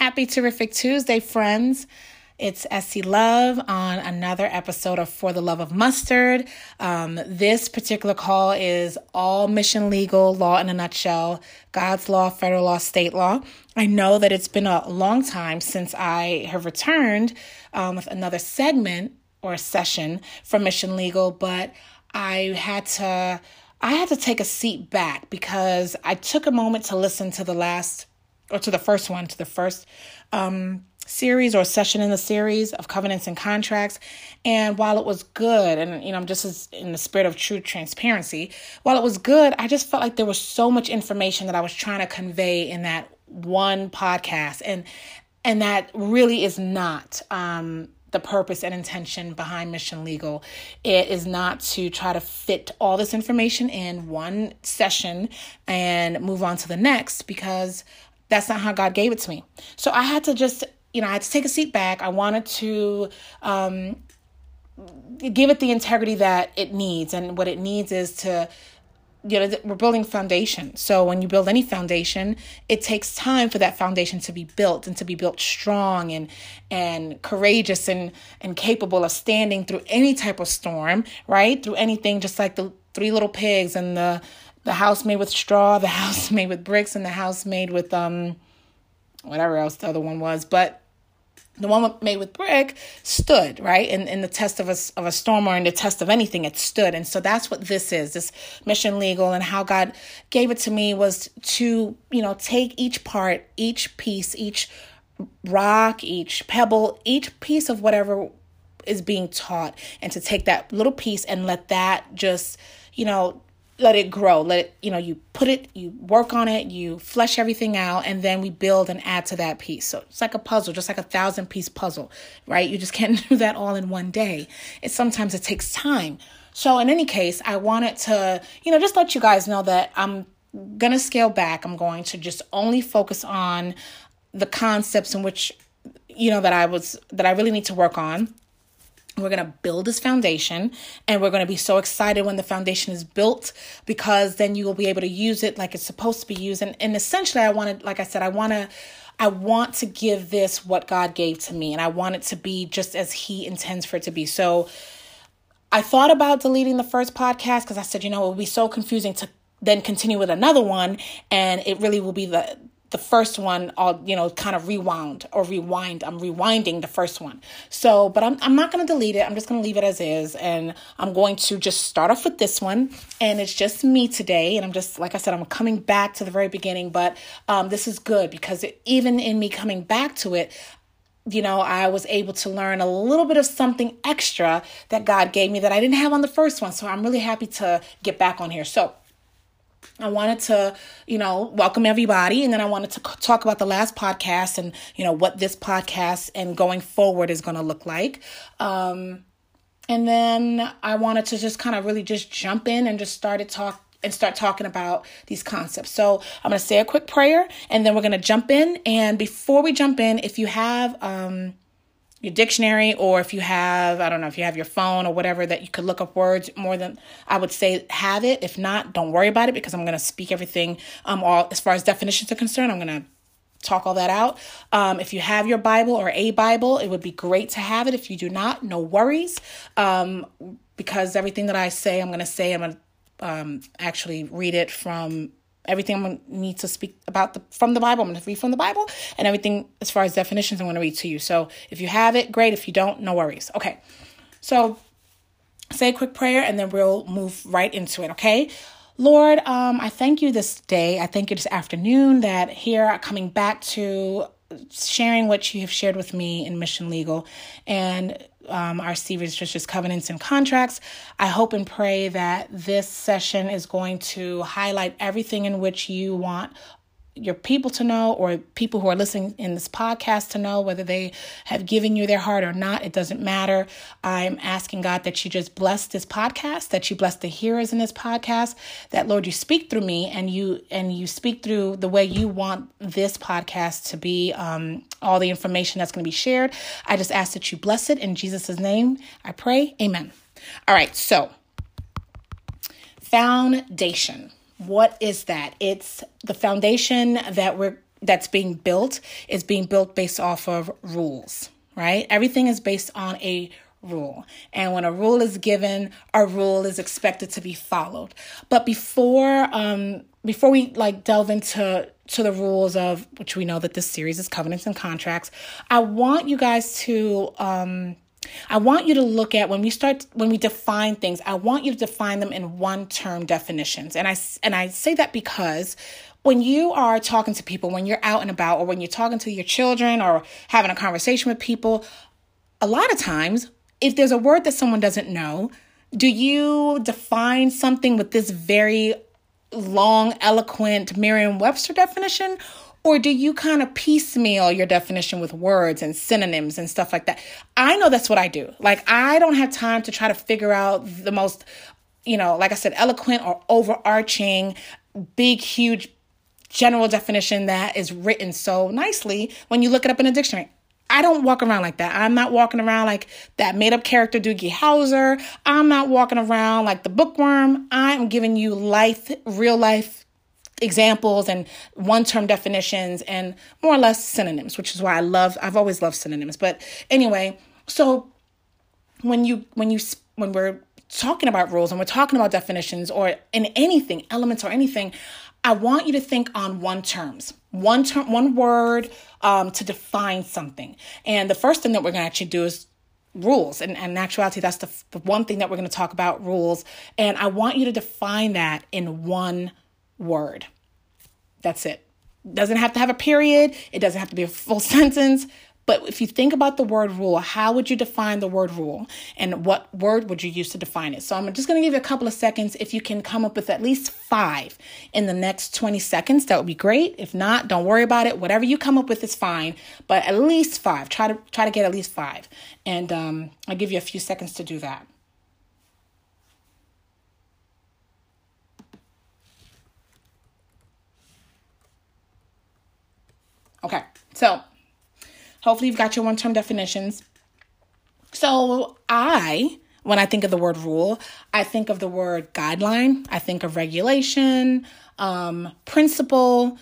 Happy Terrific Tuesday, friends. It's Essie Love on another episode of For the Love of Mustard. Um, this particular call is all mission legal law in a nutshell God's law, federal law, state law. I know that it's been a long time since I have returned um, with another segment or session from Mission Legal, but I had to. I had to take a seat back because I took a moment to listen to the last or to the first one, to the first um, series or session in the series of covenants and contracts. And while it was good, and you know, I'm just as in the spirit of true transparency, while it was good, I just felt like there was so much information that I was trying to convey in that one podcast. And and that really is not um the purpose and intention behind Mission Legal. It is not to try to fit all this information in one session and move on to the next because that's not how God gave it to me. So I had to just you know, I had to take a seat back. I wanted to um, give it the integrity that it needs. And what it needs is to, you know, we're building foundation. So when you build any foundation, it takes time for that foundation to be built and to be built strong and and courageous and and capable of standing through any type of storm, right? Through anything, just like the three little pigs and the the house made with straw, the house made with bricks, and the house made with um whatever else the other one was. But the one made with brick stood right? In, in the test of a, of a storm or in the test of anything it stood. And so that's what this is this mission legal. And how god gave it to me was to you know take each part each piece each rock each pebble each piece of whatever is being taught and to take that little piece and let that just you know let it grow. Let it you know you put it you work on it you flesh everything out and then we build and add to that piece. So it's like a puzzle just like a thousand piece puzzle right? You just can't do that all in one day. It sometimes it takes time. So in any case i wanted to you know just let you guys know that i'm gonna scale back. I'm going to just only focus on the concepts in which you know that i was that i really need to work on we're going to build this foundation and we're going to be so excited when the foundation is built because then you will be able to use it like it's supposed to be used. And, and essentially, I wanted, like I said, I want to. I want to give this what God gave to me, and I want it to be just as He intends for it to be. So, I thought about deleting the first podcast because I said, you know, it would be so confusing to then continue with another one, and it really will be the the first one I'll, you know, kind of rewound or rewind. I'm rewinding the first one. So, but I'm, I'm not going to delete it. I'm just going to leave it as is. And I'm going to just start off with this one. And it's just me today. And I'm just, like I said, I'm coming back to the very beginning. But um, this is good because it, even in me coming back to it, you know, I was able to learn a little bit of something extra that God gave me that I didn't have on the first one. So I'm really happy to get back on here. So, I wanted to, you know, welcome everybody. And then I wanted to talk about the last podcast and, you know, what this podcast and going forward is going to look like. Um, and then I wanted to just kind of really just jump in and just started talk and start talking about these concepts. So I'm going to say a quick prayer and then we're going to jump in. And before we jump in, if you have, um, your dictionary or if you have i don't know if you have your phone or whatever that you could look up words more than i would say have it. If not don't worry about it because i'm going to speak everything um all as far as definitions are concerned i'm going to talk all that out. Um, if you have your bible or a bible it would be great to have it. If you do not no worries. Um, because everything that i say i'm going to say i'm going to um, actually read it from everything I'm going to need to speak about the, from the Bible. I'm going to read from the Bible, and everything as far as definitions, I'm going to read to you. So if you have it, great. If you don't, no worries. Okay. So say a quick prayer, and then we'll move right into it. Okay. Lord, um, I thank you this day. I thank you this afternoon that here coming back to sharing what you have shared with me in Mission Legal and um, our just, just covenants and contracts. I hope and pray that this session is going to highlight everything in which you want your people to know or people who are listening in this podcast to know whether they have given you their heart or not. It doesn't matter. I'm asking god that you just bless this podcast that you bless the hearers in this podcast that lord you speak through me and you and you speak through the way you want this podcast to be um, all the information that's going to be shared. I just ask that you bless it in jesus' name. I pray. Amen. All right so foundation what is that? It's the foundation that we're that's being built is being built based off of rules, right? Everything is based on a rule. And when a rule is given, a rule is expected to be followed. But before um before we like delve into to the rules of which we know that this series is covenants and contracts, I want you guys to um I want you to look at when we start when we define things, I want you to define them in one term definitions. And I and I say that because when you are talking to people, when you're out and about or when you're talking to your children or having a conversation with people, a lot of times if there's a word that someone doesn't know, do you define something with this very long, eloquent Merriam Webster definition? Or do you kind of piecemeal your definition with words and synonyms and stuff like that? I know that's what I do. Like, I don't have time to try to figure out the most, you know, like I said, eloquent or overarching, big, huge general definition that is written so nicely when you look it up in a dictionary. I don't walk around like that. I'm not walking around like that made up character Doogie Howser. I'm not walking around like the bookworm. I'm giving you life, real life examples and one term definitions and more or less synonyms, which is why I love, I've always loved synonyms. But anyway, so when you, when you, when we're talking about rules and we're talking about definitions or in anything, elements or anything, I want you to think on one terms, one term, one word um, to define something. And the first thing that we're going to actually do is rules. And, and in actuality, that's the, the one thing that we're going to talk about rules. And I want you to define that in one word. That's it. Doesn't have to have a period. It doesn't have to be a full sentence. But if you think about the word rule, how would you define the word rule? And what word would you use to define it? So I'm just going to give you a couple of seconds. If you can come up with at least five in the next 20 seconds, that would be great. If not, don't worry about it. Whatever you come up with is fine, but at least five. Try to try to get at least five. And um, I'll give you a few seconds to do that. Okay, so Hopefully, you've got your one term definitions. So, I, when I think of the word rule, I think of the word guideline, I think of regulation, um, principle.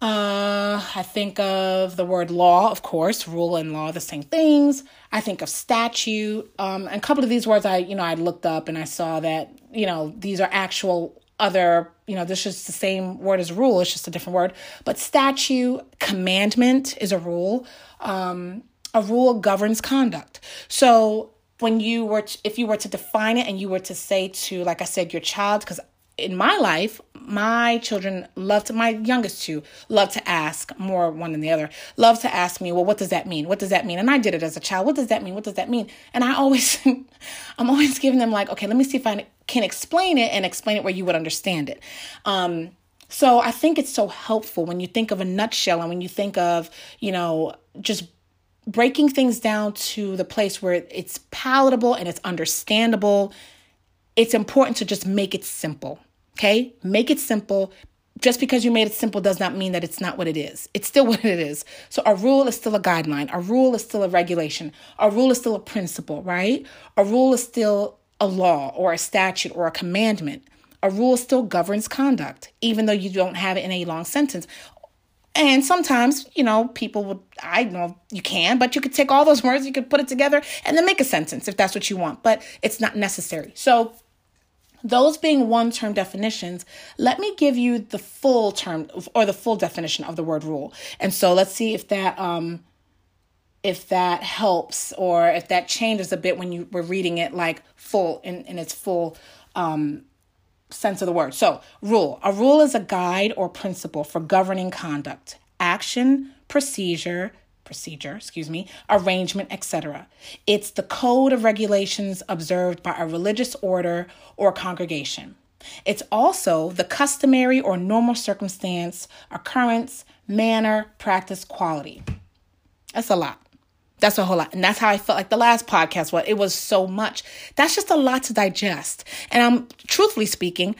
Uh, I think of the word law, of course, rule and law, the same things. I think of statute. Um, and a couple of these words I, you know, I looked up and I saw that, you know, these are actual other, you know, this is the same word as rule, it's just a different word. But statute, commandment is a rule. Um, a rule governs conduct. So when you were, if you were to define it and you were to say to, like I said, your child, because in my life, my children love to, my youngest two love to ask more one than the other, love to ask me, well, what does that mean? What does that mean? And I did it as a child. What does that mean? What does that mean? And I always, I'm always giving them like, okay, let me see if I can explain it and explain it where you would understand it. Um, so I think it's so helpful when you think of a nutshell and when you think of, you know, just breaking things down to the place where it's palatable and it's understandable. It's important to just make it simple Okay? Make it simple. Just because you made it simple does not mean that it's not what it is. It's still what it is. So a rule is still a guideline. A rule is still a regulation. A rule is still a principle, right? A rule is still a law or a statute or a commandment. A rule still governs conduct, even though you don't have it in a long sentence. And sometimes, you know, people would, I know you can, but you could take all those words, you could put it together and then make a sentence if that's what you want, but it's not necessary. So those being one term definitions, let me give you the full term or the full definition of the word rule. And so let's see if that um if that helps or if that changes a bit when you were reading it like full in, in its full um sense of the word. So, rule. A rule is a guide or principle for governing conduct, action, procedure, procedure, excuse me, arrangement, etc. It's the code of regulations observed by a religious order or congregation. It's also the customary or normal circumstance, occurrence, manner, practice, quality. That's a lot. That's a whole lot. And that's how I felt like the last podcast was. It was so much. That's just a lot to digest. And I'm truthfully speaking,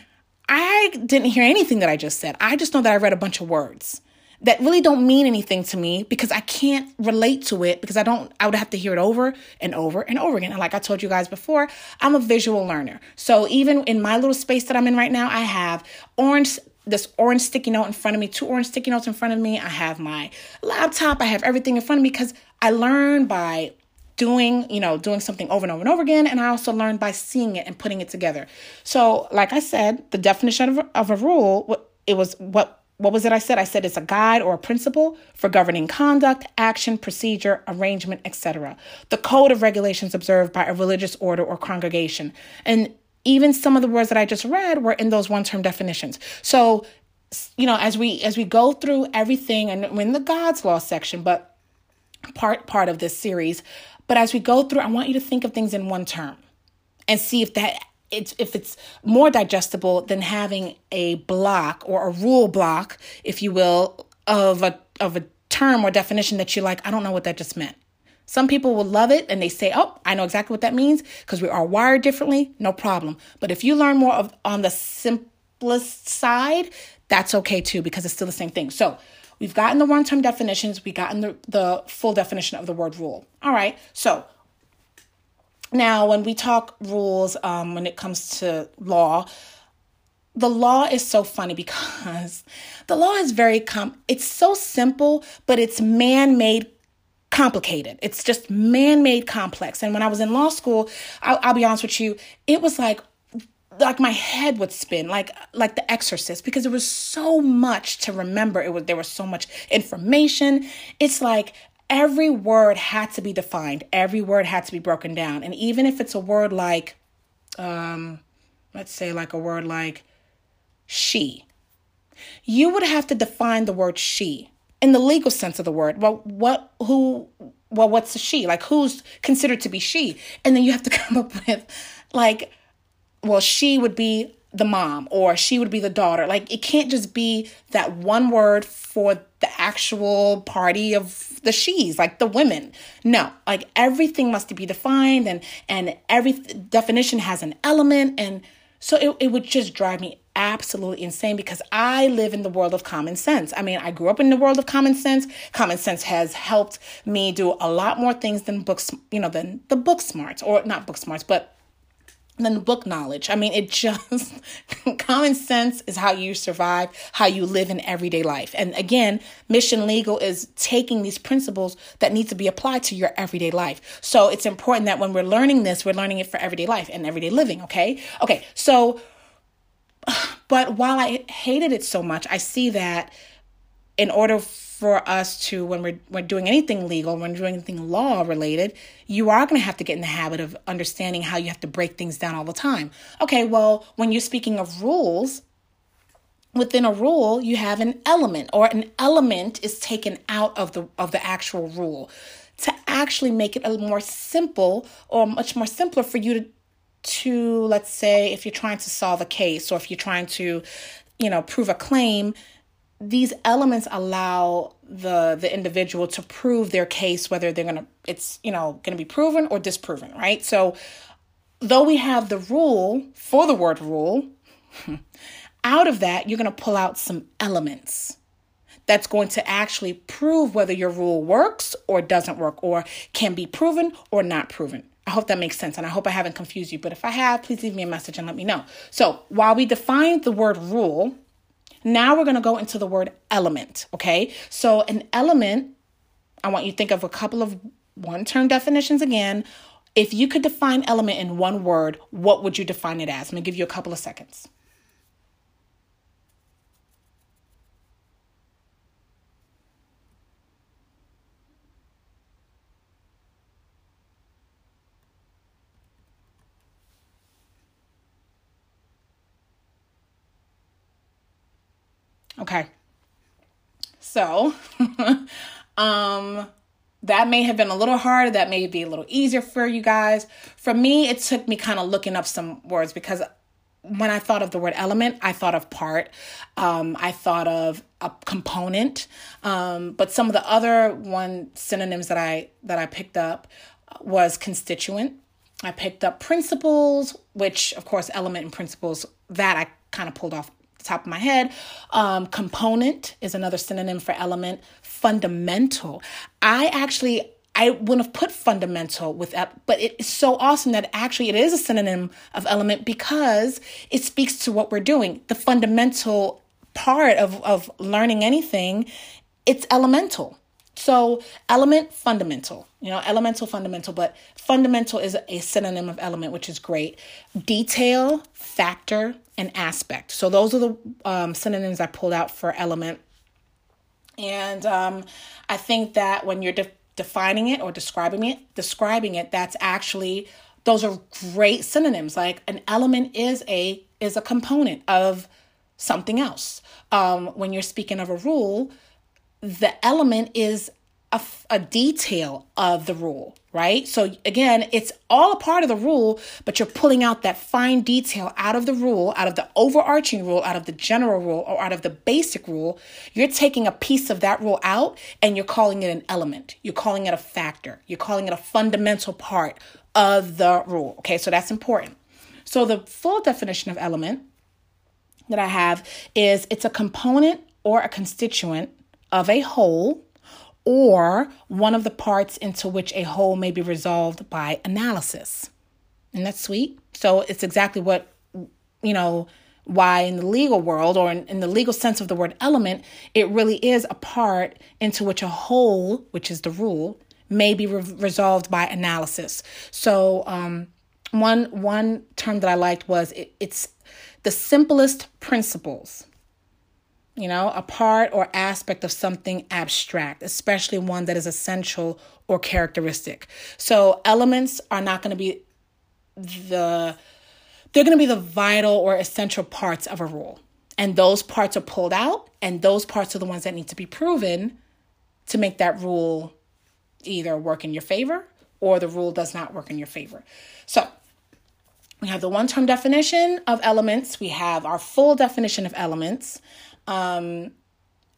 I didn't hear anything that I just said. I just know that I read a bunch of words that really don't mean anything to me because I can't relate to it because I don't, I would have to hear it over and over and over again. And like I told you guys before, I'm a visual learner. So even in my little space that I'm in right now, I have orange this orange sticky note in front of me, two orange sticky notes in front of me. I have my laptop, I have everything in front of me because I learn by doing, you know, doing something over and over and over again. And I also learned by seeing it and putting it together. So, like I said, the definition of, of a rule, it was what what was it I said? I said it's a guide or a principle for governing conduct, action, procedure, arrangement, etc. The code of regulations observed by a religious order or congregation. And even some of the words that I just read were in those one-term definitions. So, you know, as we as we go through everything and we're in the God's law section, but part part of this series, but as we go through, I want you to think of things in one term and see if that it's if it's more digestible than having a block or a rule block, if you will, of a of a term or definition that you like. I don't know what that just meant. Some people will love it and they say, "Oh, I know exactly what that means because we are wired differently." No problem. But if you learn more of on the simplest side, that's okay too because it's still the same thing. So, we've gotten the one-term definitions, we've gotten the the full definition of the word rule. All right. So, now, when we talk rules, um, when it comes to law, the law is so funny because the law is very com it's so simple, but it's man-made complicated. It's just man-made complex. And when I was in law school, I'll, I'll be honest with you, it was like like my head would spin like like the exorcist because there was so much to remember it was there was so much information it's like every word had to be defined, every word had to be broken down. And even if it's a word like, um, let's say, like a word like she, you would have to define the word she in the legal sense of the word. Well, what, who, well, what's a she? Like, who's considered to be she? And then you have to come up with, like, well, she would be the mom or she would be the daughter. Like it can't just be that one word for the actual party of the she's, like the women. No, like everything must be defined and and every definition has an element and so it, it would just drive me absolutely insane because I live in the world of common sense. I mean, I grew up in the world of common sense. Common sense has helped me do a lot more things than books, you know, than the book smarts or not book smarts, but than book knowledge. I mean, it just, common sense is how you survive, how you live in everyday life. And again, Mission Legal is taking these principles that need to be applied to your everyday life. So it's important that when we're learning this, we're learning it for everyday life and everyday living, okay? Okay, so, but while I hated it so much, I see that in order for us to when we're when doing anything legal, when doing anything law related, you are going to have to get in the habit of understanding how you have to break things down all the time. Okay, well, when you're speaking of rules, within a rule, you have an element or an element is taken out of the of the actual rule to actually make it a more simple or much more simpler for you to to let's say if you're trying to solve a case or if you're trying to you know prove a claim these elements allow the the individual to prove their case whether they're to it's you know to be proven or disproven right so though we have the rule for the word rule out of that you're to pull out some elements that's going to actually prove whether your rule works or doesn't work or can be proven or not proven I hope that makes sense and I hope I haven't confused you. But if I have, please leave me a message and let me know. So, while we define the word rule, now we're going to go into the word element, okay? So an element, I want you to think of a couple of one term definitions again. If you could define element in one word, what would you define it as? I'm going to give you a couple of seconds. Okay. So, um, that may have been a little harder. That may be a little easier for you guys. For me, it took me kind of looking up some words because when I thought of the word element, I thought of part. Um, I thought of a component. Um, but some of the other one synonyms that I that I picked up was constituent. I picked up principles, which of course element and principles that I kind of pulled off top of my head. Um, component is another synonym for element. Fundamental. I actually I wouldn't have put fundamental with that, but it's so awesome that actually it is a synonym of element because it speaks to what we're doing. The fundamental part of, of learning anything, it's elemental. So, element, fundamental, you know, elemental, fundamental, but fundamental is a synonym of element, which is great. Detail, factor, and aspect. So, those are the um, synonyms I pulled out for element. And um, I think that when you're de- defining it or describing it, describing it, that's actually those are great synonyms. Like an element is a is a component of something else. Um, when you're speaking of a rule, the element is a, a detail of the rule, right? So again, it's all a part of the rule, but you're pulling out that fine detail out of the rule, out of the overarching rule, out of the general rule, or out of the basic rule. You're taking a piece of that rule out and you're calling it an element. You're calling it a factor. You're calling it a fundamental part of the rule. Okay, so that's important. So the full definition of element that I have is it's a component or a constituent of a whole or one of the parts into which a whole may be resolved by analysis. And that's sweet. So it's exactly what, you know, why in the legal world or in, in the legal sense of the word element, it really is a part into which a whole, which is the rule, may be re- resolved by analysis. So, um, one one term that I liked was it, it's the simplest principles you know, a part or aspect of something abstract, especially one that is essential or characteristic. So elements are not going to be the they're going to be the vital or essential parts of a rule. And those parts are pulled out and those parts are the ones that need to be proven to make that rule either work in your favor or the rule does not work in your favor. So, we have the one term definition of elements, we have our full definition of elements. Um,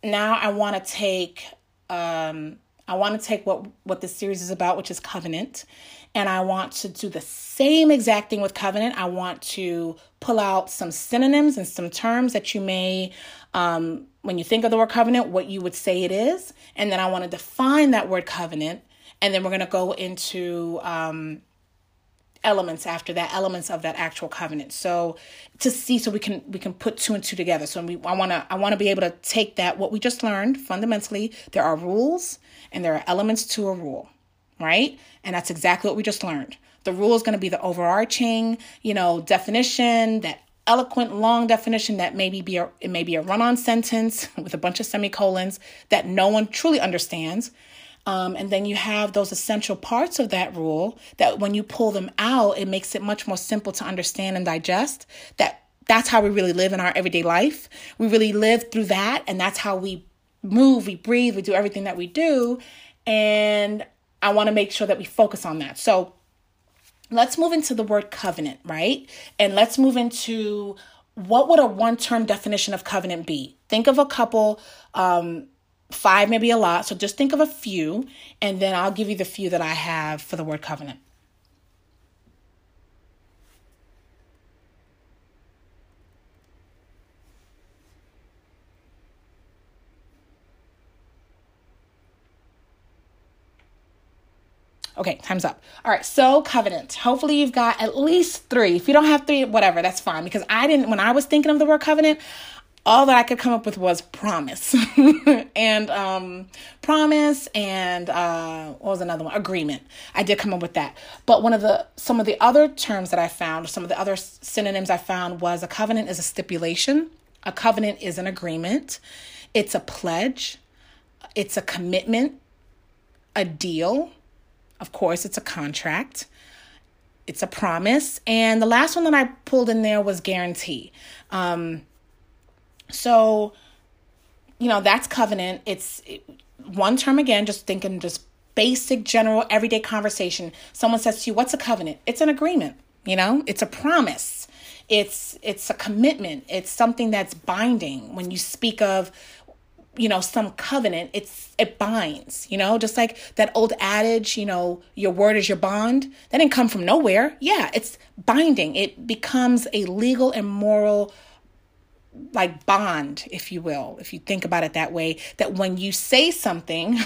now I want to take um, I want to take what what this series is about, which is covenant, and I want to do the same exact thing with covenant. I want to pull out some synonyms and some terms that you may, um, when you think of the word covenant, what you would say it is, and then I want to define that word covenant, and then we're going to go into um, elements after that elements of that actual covenant. So to see so we can we can put two and two together. So we i want to i want to be able to take that what we just learned fundamentally there are rules and there are elements to a rule right? And that's exactly what we just learned. The rule is going to be the overarching you know definition that eloquent long definition that maybe be a it may be a run-on sentence with a bunch of semicolons that no one truly understands um, and then you have those essential parts of that rule that when you pull them out, it makes it much more simple to understand and digest. That that's how we really live in our everyday life. We really live through that, and that's how we move, we breathe, we do everything that we do. And I want to make sure that we focus on that. So let's move into the word covenant, right? And let's move into what would a one term definition of covenant be? Think of a couple um, Five may be a lot, so just think of a few, and then I'll give you the few that I have for the word covenant. Okay, time's up. All right, so covenant. Hopefully, you've got at least three. If you don't have three, whatever, that's fine. Because I didn't, when I was thinking of the word covenant, all that I could come up with was promise and um, promise and uh, what was another one? Agreement. I did come up with that. But one of the some of the other terms that I found, some of the other synonyms I found was a covenant is a stipulation. A covenant is an agreement. It's a pledge. It's a commitment. A deal. Of course, it's a contract. It's a promise. And the last one that I pulled in there was guarantee. Um, so, you know, that's covenant. It's one term again, just thinking just basic, general, everyday conversation. Someone says to you, What's a covenant? It's an agreement, you know, it's a promise. It's it's a commitment. It's something that's binding. When you speak of you know some covenant it's it binds you know just like that old adage you know your word is your bond that didn't come from nowhere yeah it's binding it becomes a legal and moral like bond, if you will, if you think about it that way, that when you say something,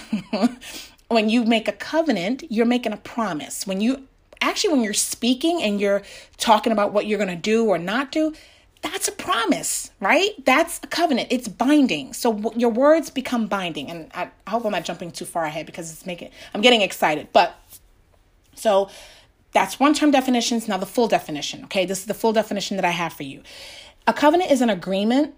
when you make a covenant, you're making a promise. When you actually, when you're speaking and you're talking about what you're going to do or not do, that's a promise, right? That's a covenant. It's binding. So your words become binding. And I, I hope I'm not jumping too far ahead because it's making I'm getting excited. But so that's one term definitions. Now the full definition. Okay, this is the full definition that I have for you. A covenant is an agreement,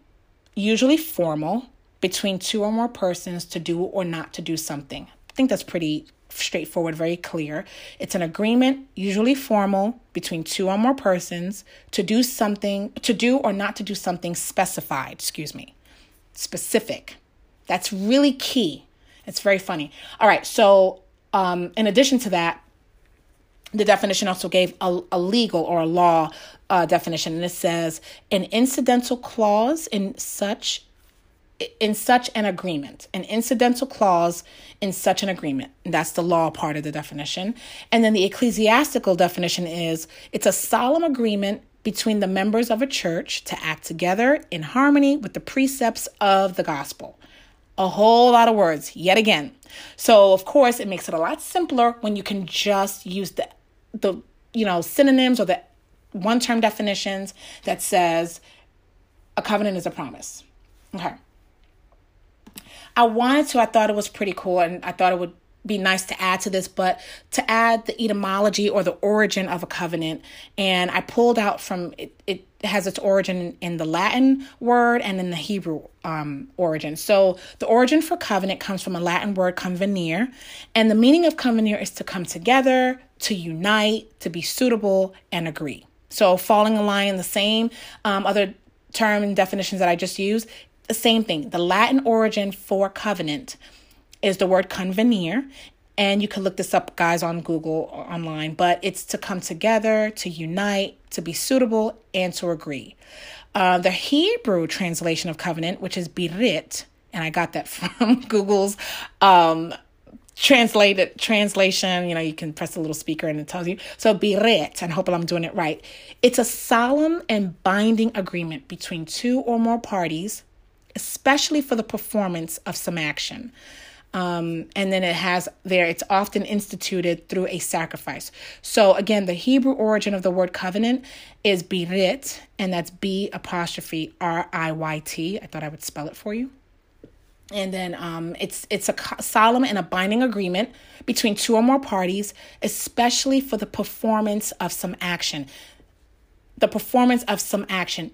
usually formal, between two or more persons to do or not to do something. I think that's pretty straightforward, very clear. It's an agreement, usually formal, between two or more persons to do something, to do or not to do something specified, excuse me, specific. That's really key. It's very funny. All right, so um, in addition to that, the definition also gave a, a legal or a law uh, definition, and it says an incidental clause in such in such an agreement, an incidental clause in such an agreement. That's the law part of the definition. And then the ecclesiastical definition is it's a solemn agreement between the members of a church to act together in harmony with the precepts of the gospel. A whole lot of words, yet again. So, of course, it makes it a lot simpler when you can just use the, the you know, synonyms or the one term definitions that says a covenant is a promise. Okay. I wanted to, I thought it was pretty cool, and I thought it would be nice to add to this, but to add the etymology or the origin of a covenant. And I pulled out from it, it has its origin in the Latin word and in the Hebrew um, origin. So the origin for covenant comes from a Latin word convenire, and the meaning of convenire is to come together, to unite, to be suitable, and agree. So falling in line in the same um, other term and definitions that I just used, the same thing. The Latin origin for covenant is the word convenire. And you can look this up, guys, on Google or online, but it's to come together, to unite, to be suitable, and to agree. Uh, the Hebrew translation of covenant, which is birit, and I got that from Google's um, translated translation. You know, you can press a little speaker and it tells you. So birit, and hope I'm doing it right. It's a solemn and binding agreement between two or more parties especially for the performance of some action. Um, and then it has there, it's often instituted through a sacrifice. So again, the Hebrew origin of the word covenant is birit, and that's B apostrophe R I Y T. I thought I would spell it for you. And then um, it's it's a solemn and a binding agreement between two or more parties, especially for the performance of some action. The performance of some action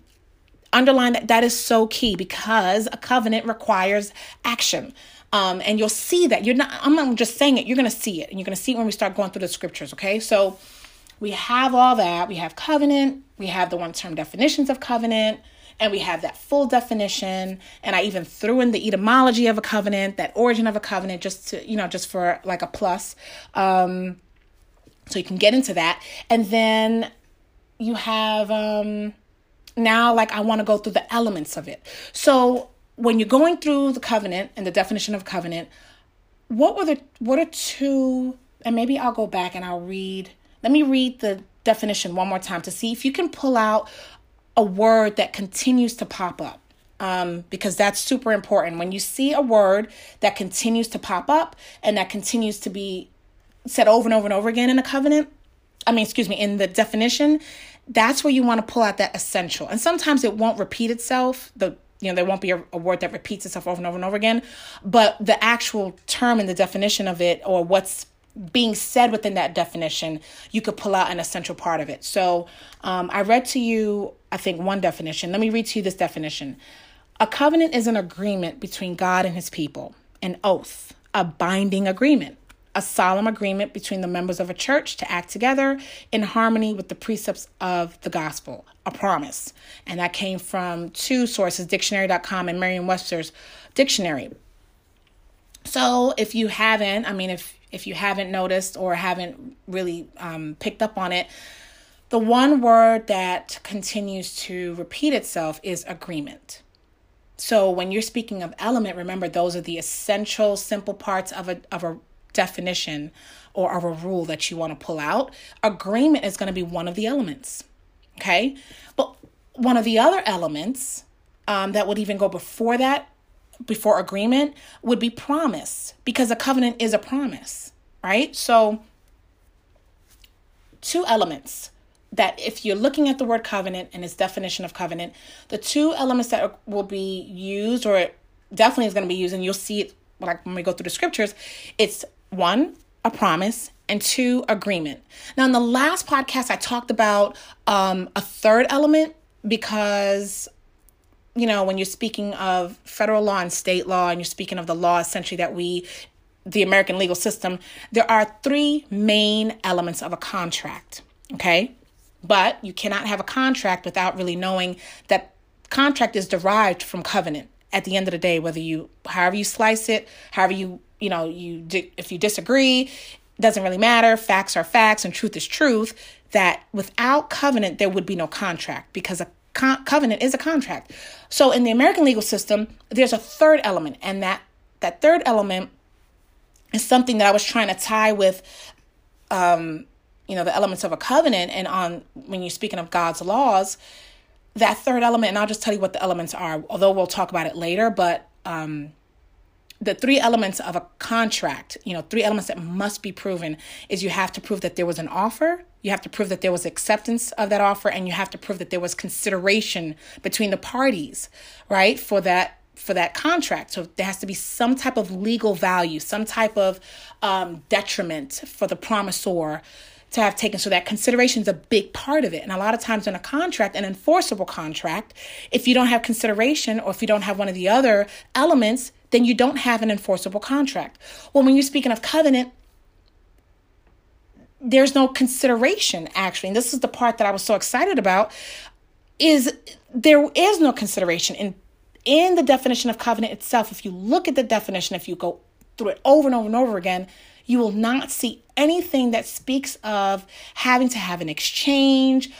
underline that that is so key because a covenant requires action. Um, and you'll see that you're not, I'm not just saying it, you're going to see it. And you're going to see it when we start going through the scriptures. Okay. So we have all that. We have covenant, we have the one term definitions of covenant, and we have that full definition. And I even threw in the etymology of a covenant, that origin of a covenant, just to, you know, just for like a plus. Um, so you can get into that. And then you have, um, now like I want to go through the elements of it. So when you're going through the covenant and the definition of covenant, what were the what are two and maybe I'll go back and I'll read let me read the definition one more time to see if you can pull out a word that continues to pop up. Um, because that's super important. When you see a word that continues to pop up and that continues to be said over and over and over again in a covenant, I mean, excuse me, in the definition, that's where you want to pull out that essential. And sometimes it won't repeat itself. The you know, there won't be a, a, word that repeats itself over and over and over again, but the actual term and the definition of it or what's being said within that definition, you could pull out an essential part of it. So um, I read to you, I think, one definition. Let me read to you this definition. A covenant is an agreement between God and his people, an oath, a binding agreement a solemn agreement between the members of a church to act together in harmony with the precepts of the gospel, a promise. And that came from two sources, dictionary.com and Merriam Webster's dictionary. So if you haven't, I mean, if, if you haven't noticed or haven't really um, picked up on it, the one word that continues to repeat itself is agreement. So when you're speaking of element, remember those are the essential, simple parts of a, of a definition or of a rule that you want to pull out, agreement is going to be one of the elements. Okay. But one of the other elements um, that would even go before that, before agreement, would be promise because a covenant is a promise, right? So, two elements that if you're looking at the word covenant and its definition of covenant, the two elements that will be used, or definitely is going to be used, and you'll see it like when we go through the scriptures, it's one, a promise, and two, agreement. Now, in the last podcast, I talked about um, a third element because you know, when you're speaking of federal law and state law, and you're speaking of the law essentially that we, the American legal system, there are three main elements of a contract. Okay. But you cannot have a contract without really knowing that contract is derived from covenant at the end of the day, whether you, however you slice it, however you, you know, you, if you disagree, doesn't really matter. Facts are facts and truth is truth. That without covenant, there would be no contract because a con- covenant is a contract. So in the American legal system, there's a third element, and that that third element is something that I was trying to tie with, um, you know, the elements of a covenant. And on when you're speaking of God's laws, that third element, and I'll just tell you what the elements are. Although we'll talk about it later, but um, the three elements of a contract, you know, three elements that must be proven is you have to prove that there was an offer, you have to prove that there was acceptance of that offer, and you have to prove that there was consideration between the parties, right? For that for that contract. So there has to be some type of legal value, some type of um, detriment for the promisor to have taken. So that consideration is a big part of it. And a lot of times in a contract, an enforceable contract, if you don't have consideration or if you don't have one of the other elements, then you don't have an enforceable contract. Well, when you're speaking of covenant, there's no consideration actually. And this is the part that I was so excited about is there is no consideration in in the definition of covenant itself. If you look at the definition, if you go through it over and over and over again, you will not see anything that speaks of having to have an exchange,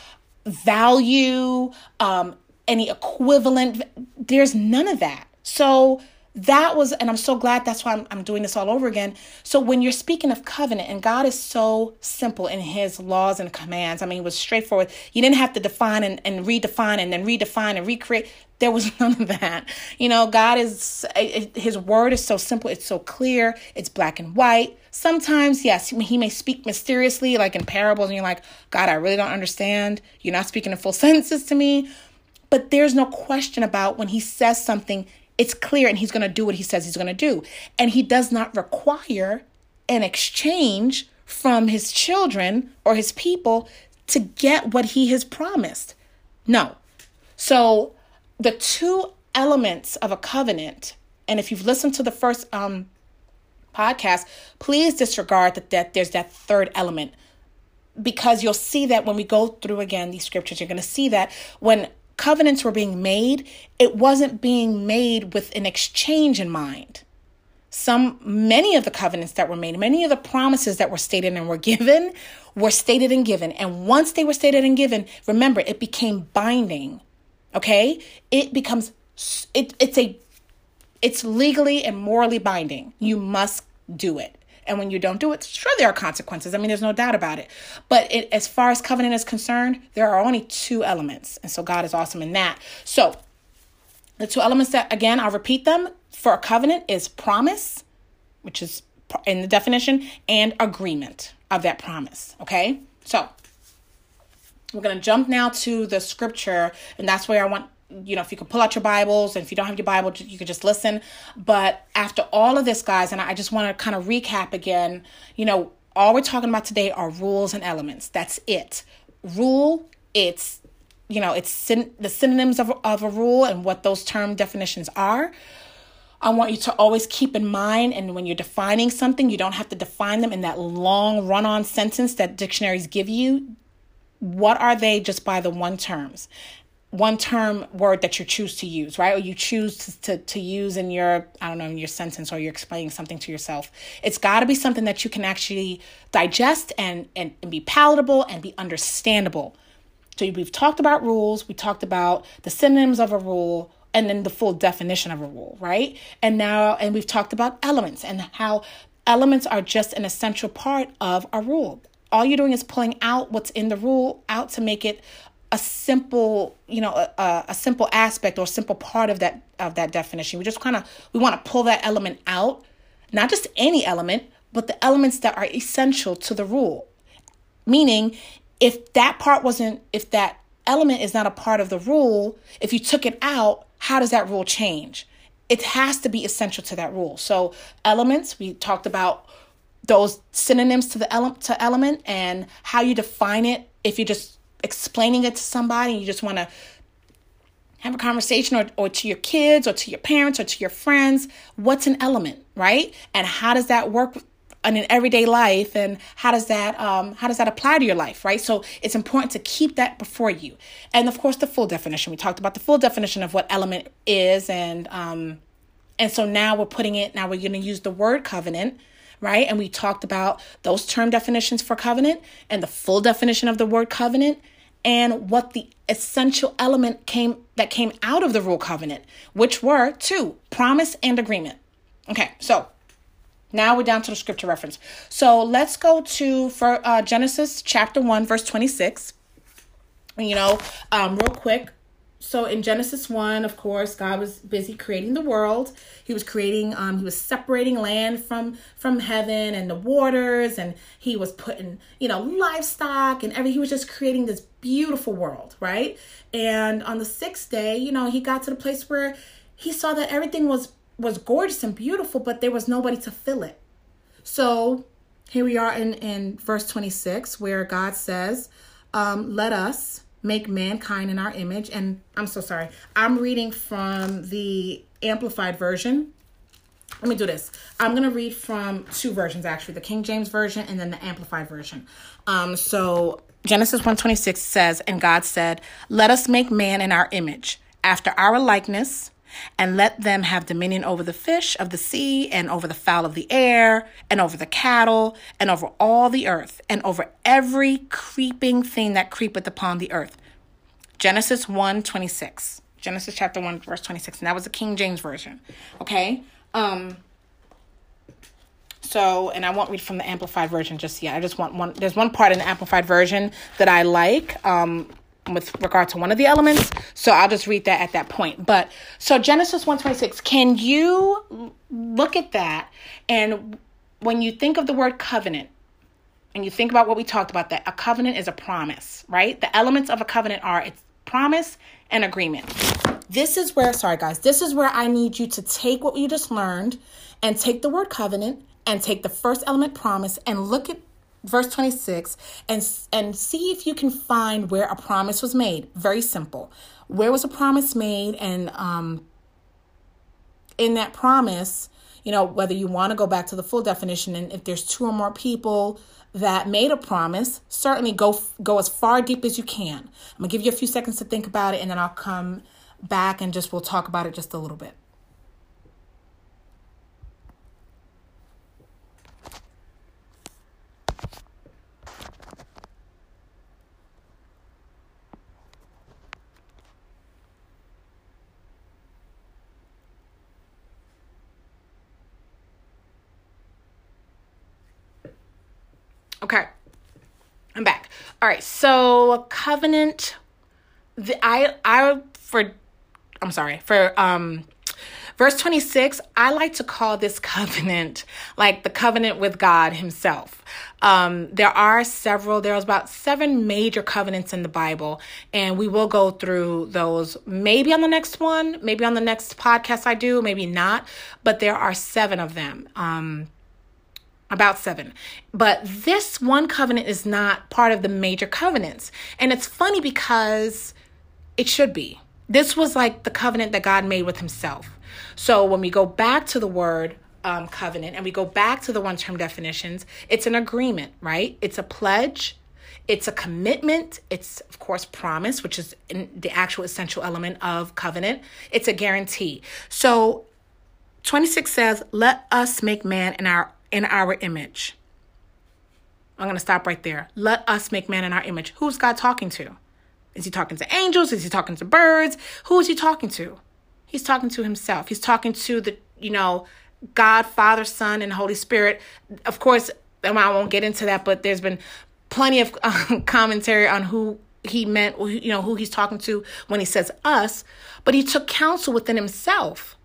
value, um, any equivalent. There's none of that. So that was and i'm so glad that's why I'm, I'm doing this all over again. So when you're speaking of covenant and god is so simple in his laws and commands i mean it was straightforward. You didn't have to define and, and redefine and then redefine and recreate. There was none of that. You know god is his word is so simple. It's so clear. It's black and white. Sometimes yes he may speak mysteriously like in parables and you're like god i really don't understand. You're not speaking in full sentences to me. But there's no question about when he says something it's clear and he's going to do what he says he's going to do. And he does not require an exchange from his children or his people to get what he has promised. No. So the two elements of a covenant, and if you've listened to the first um, podcast, please disregard that, that there's that third element because you'll see that when we go through again these scriptures, you're going to see that when covenants were being made, it wasn't being made with an exchange in mind. Some, many of the covenants that were made, many of the promises that were stated and were given were stated and given. And once they were stated and given, remember, it became binding. Okay? It becomes, it, it's a, it's legally and morally binding. You must do it. And when you don't do it, sure, there are consequences. I mean, there's no doubt about it. But it, as far as covenant is concerned, there are only two elements. And so God is awesome in that. So the two elements that, again, I'll repeat them for a covenant is promise, which is in the definition, and agreement of that promise. Okay? So we're going to jump now to the scripture, and that's where I want you know, if you can pull out your Bibles, and if you don't have your Bible, you can just listen. But after all of this, guys, and I just want to kind of recap again, you know, all we're talking about today are rules and elements. That's it. Rule, it's, you know, it's syn- the synonyms of, of a rule and what those term definitions are. I want you to always keep in mind, and when you're defining something, you don't have to define them in that long run on sentence that dictionaries give you. What are they just by the one terms? One term word that you choose to use, right? Or you choose to, to, to, use in your, I don't know, in your sentence or you're explaining something to yourself. It's got to be something that you can actually digest and, and, and be palatable and be understandable. So we've talked about rules, we talked about the synonyms of a rule, and then the full definition of a rule, right? And now, and we've talked about elements and how elements are just an essential part of a rule. All you're doing is pulling out what's in the rule out to make it a simple you know a, a simple aspect or simple part of that of that definition we just kind of we want to pull that element out not just any element but the elements that are essential to the rule meaning if that part wasn't, if that element is not a part of the rule, if you took it out, how does that rule change? It has to be essential to that rule. So, elements, we talked about those synonyms to the element to element and how you define it if you're just explaining it to somebody you just want to have a conversation or, or to your kids or to your parents or to your friends what's an element right? And how does that work in an everyday life and how does that um, how does that apply to your life right? So it's important to keep that before you. And of course the full definition we talked about the full definition of what element is and um, and so now we're putting it now we're going to use the word covenant right? And we talked about those term definitions for covenant and the full definition of the word covenant and what the essential element came that came out of the rule covenant, which were two promise and agreement. Okay, so now we're down to the scripture reference. So let's go to for uh, Genesis chapter one, verse twenty six. You know, um, real quick, so in Genesis 1, of course, God was busy creating the world. He was creating um he was separating land from from heaven and the waters and he was putting, you know, livestock and every he was just creating this beautiful world, right? And on the 6th day, you know, he got to the place where he saw that everything was was gorgeous and beautiful, but there was nobody to fill it. So, here we are in in verse 26 where God says, um, let us make mankind in our image. And I'm so sorry. I'm reading from the amplified version. Let me do this. I'm going to read from two versions actually, the King James version and then the amplified version. Um so Genesis 1:26 says, "And God said, let us make man in our image, after our likeness, and let them have dominion over the fish of the sea, and over the fowl of the air, and over the cattle, and over all the earth, and over every creeping thing that creepeth upon the earth. Genesis 1 26. Genesis chapter 1, verse 26. And that was the King James Version. Okay? Um, so, and I won't read from the Amplified Version just yet. I just want one, there's one part in the Amplified Version that I like. Um, with regard to one of the elements. So I'll just read that at that point. But so Genesis 126, can you look at that and when you think of the word covenant and you think about what we talked about that a covenant is a promise, right? The elements of a covenant are it's promise and agreement. This is where sorry guys, this is where I need you to take what you just learned and take the word covenant and take the first element promise and look at verse 26 and and see if you can find where a promise was made. Very simple. Where was a promise made? And um in that promise you know whether you want to go back to the full definition and if there's two or more people that made a promise certainly go go as far deep as you can. I'm gonna give you a few seconds to think about it and then i'll come back and just we'll talk about it just a little bit Okay. I'm back. All right. So covenant the I I for I'm sorry, for um verse 26, I like to call this covenant like the covenant with God himself. Um there are several there's about seven major covenants in the Bible and we will go through those maybe on the next one, maybe on the next podcast I do, maybe not, but there are seven of them. Um about seven. But this one covenant is not part of the major covenants. And it's funny because it should be. This was like the covenant that God made with himself. So when we go back to the word um, covenant and we go back to the one term definitions, it's an agreement, right? It's a pledge. It's a commitment. It's, of course, promise, which is the actual essential element of covenant. It's a guarantee. So 26 says, Let us make man in our in our image. I'm going to stop right there. Let us make man in our image. Who's God talking to? Is he talking to angels? Is he talking to birds? Who is he talking to? He's talking to himself. He's talking to the, you know, God, Father, Son, and Holy Spirit. Of course, I won't get into that, but there's been plenty of um, commentary on who he meant, you know, who he's talking to when he says us, but he took counsel within himself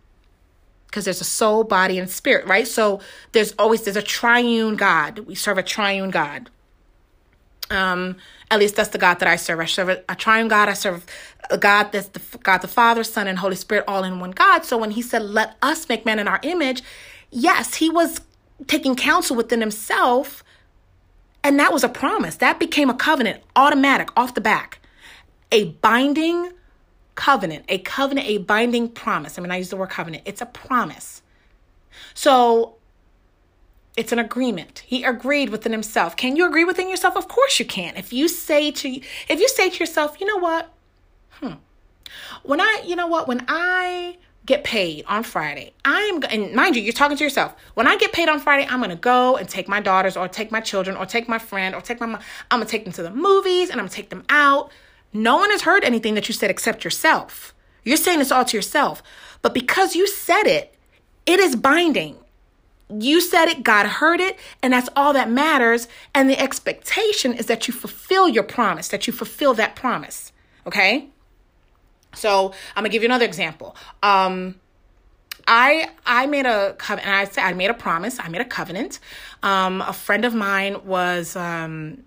because there's a soul, body, and spirit, right? So there's always there's a triune God. We serve a triune God. Um, at least that's the God that I serve. I serve a, a triune God. I serve a God that's the God, the Father, Son, and Holy Spirit, all in one God. So when he said, "Let us make man in our image," yes, he was taking counsel within himself, and that was a promise. That became a covenant, automatic, off the back, a binding covenant, a covenant, a binding promise. I mean, I use the word covenant. It's a promise. So it's an agreement. He agreed within himself. Can you agree within yourself? Of course you can. If you say to if you say to yourself, you know what? Hmm. When I, you know what, when I get paid on Friday, I'm and mind you, you're talking to yourself. When I get paid on Friday, I'm gonna go and take my daughters or take my children or take my friend or take my mom. I'm gonna take them to the movies and I'm gonna take them out. No one has heard anything that you said except yourself. You're saying this all to yourself. But because you said it, it is binding. You said it, God heard it, and that's all that matters. And the expectation is that you fulfill your promise, that you fulfill that promise. Okay? So I'm gonna give you another example. Um, I I made a covenant. I said I made a promise. I made a covenant. Um, a friend of mine was um,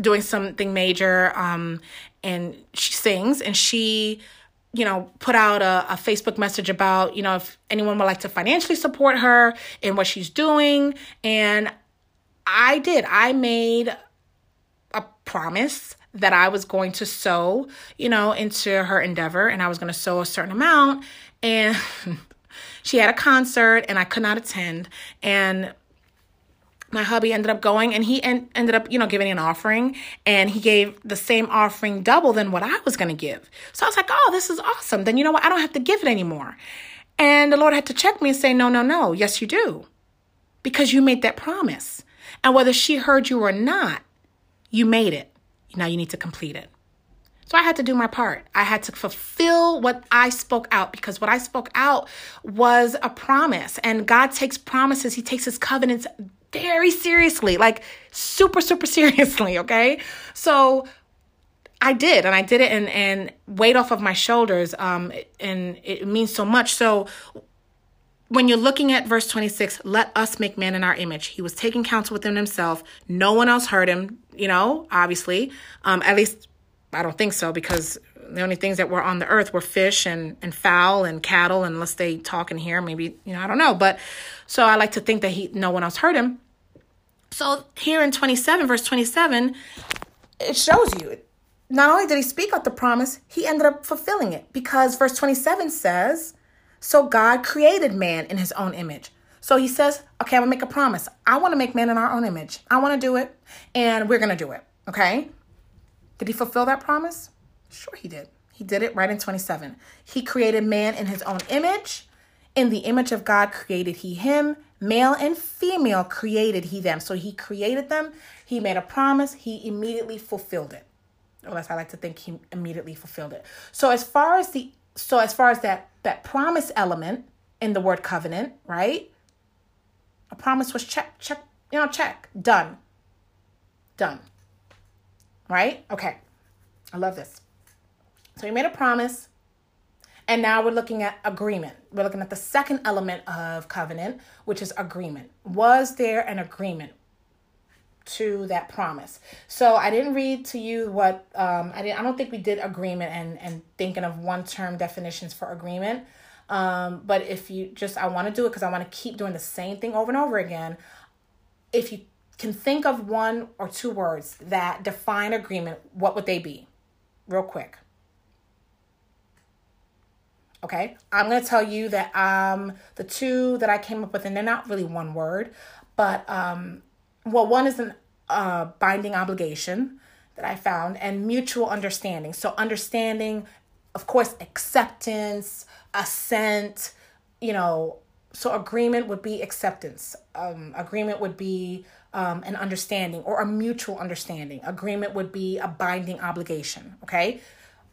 doing something major, um, and she sings, and she you know, put out a, a, Facebook message about, you know, if anyone would like to financially support her in what she's doing. And I did. I made a promise that I was going to sow you know, into her endeavor and I was going to sow a certain amount. And she had a concert and I could not attend. And my hubby ended up going and he en- ended up, you know, giving an offering and he gave the same offering double than what I was going to give. So I was like, oh, this is awesome. Then you know what? I don't have to give it anymore. And the Lord had to check me and say, no, no, no. Yes, you do. Because you made that promise. And whether she heard you or not, you made it. Now you need to complete it. So I had to do my part. I had to fulfill what I spoke out because what I spoke out was a promise. And God takes promises, He takes His covenants very seriously, like super, super seriously, okay? So I did, and I did it and, and weight off of my shoulders, um, and it means so much. So when you're looking at verse 26, let us make man in our image. He was taking counsel within himself. No one else heard him, you know, obviously. Um, at least I don't think so because the only things that were on the earth were fish and, and fowl and cattle, unless they talk and hear. maybe, you know, I don't know. But so I like to think that he no one else heard him. So here in 27, verse 27, it shows you not only did he speak out the promise, he ended up fulfilling it because verse 27 says, So God created man in his own image. So he says, Okay, I'm gonna make a promise. I wanna make man in our own image. I wanna do it, and we're gonna do it. Okay? Did he fulfill that promise? Sure, he did. He did it right in 27. He created man in his own image. In the image of God created he him. Male and female created he them. So he created them. He made a promise. He immediately fulfilled it. Or that's I like to think he immediately fulfilled it. So as far as the so as far as that that promise element in the word covenant, right? A promise was check, check, you know, check, done. Done. Right? Okay. I love this. So he made a promise. And now we're looking at agreement. We're looking at the second element of covenant, which is agreement. Was there an agreement to that promise? So I didn't read to you what um, I didn't. I don't think we did agreement and and thinking of one term definitions for agreement. Um, but if you just, I want to do it because I want to keep doing the same thing over and over again. If you can think of one or two words that define agreement, what would they be? Real quick. Okay, I'm to tell you that um, the two that I came up with, and they're not really one word, but um, well, one is an uh, binding obligation that I found, and mutual understanding. So, understanding, of course, acceptance, assent, you know, so agreement would be acceptance, um, agreement would be um, an understanding or a mutual understanding, agreement would be a binding obligation, okay?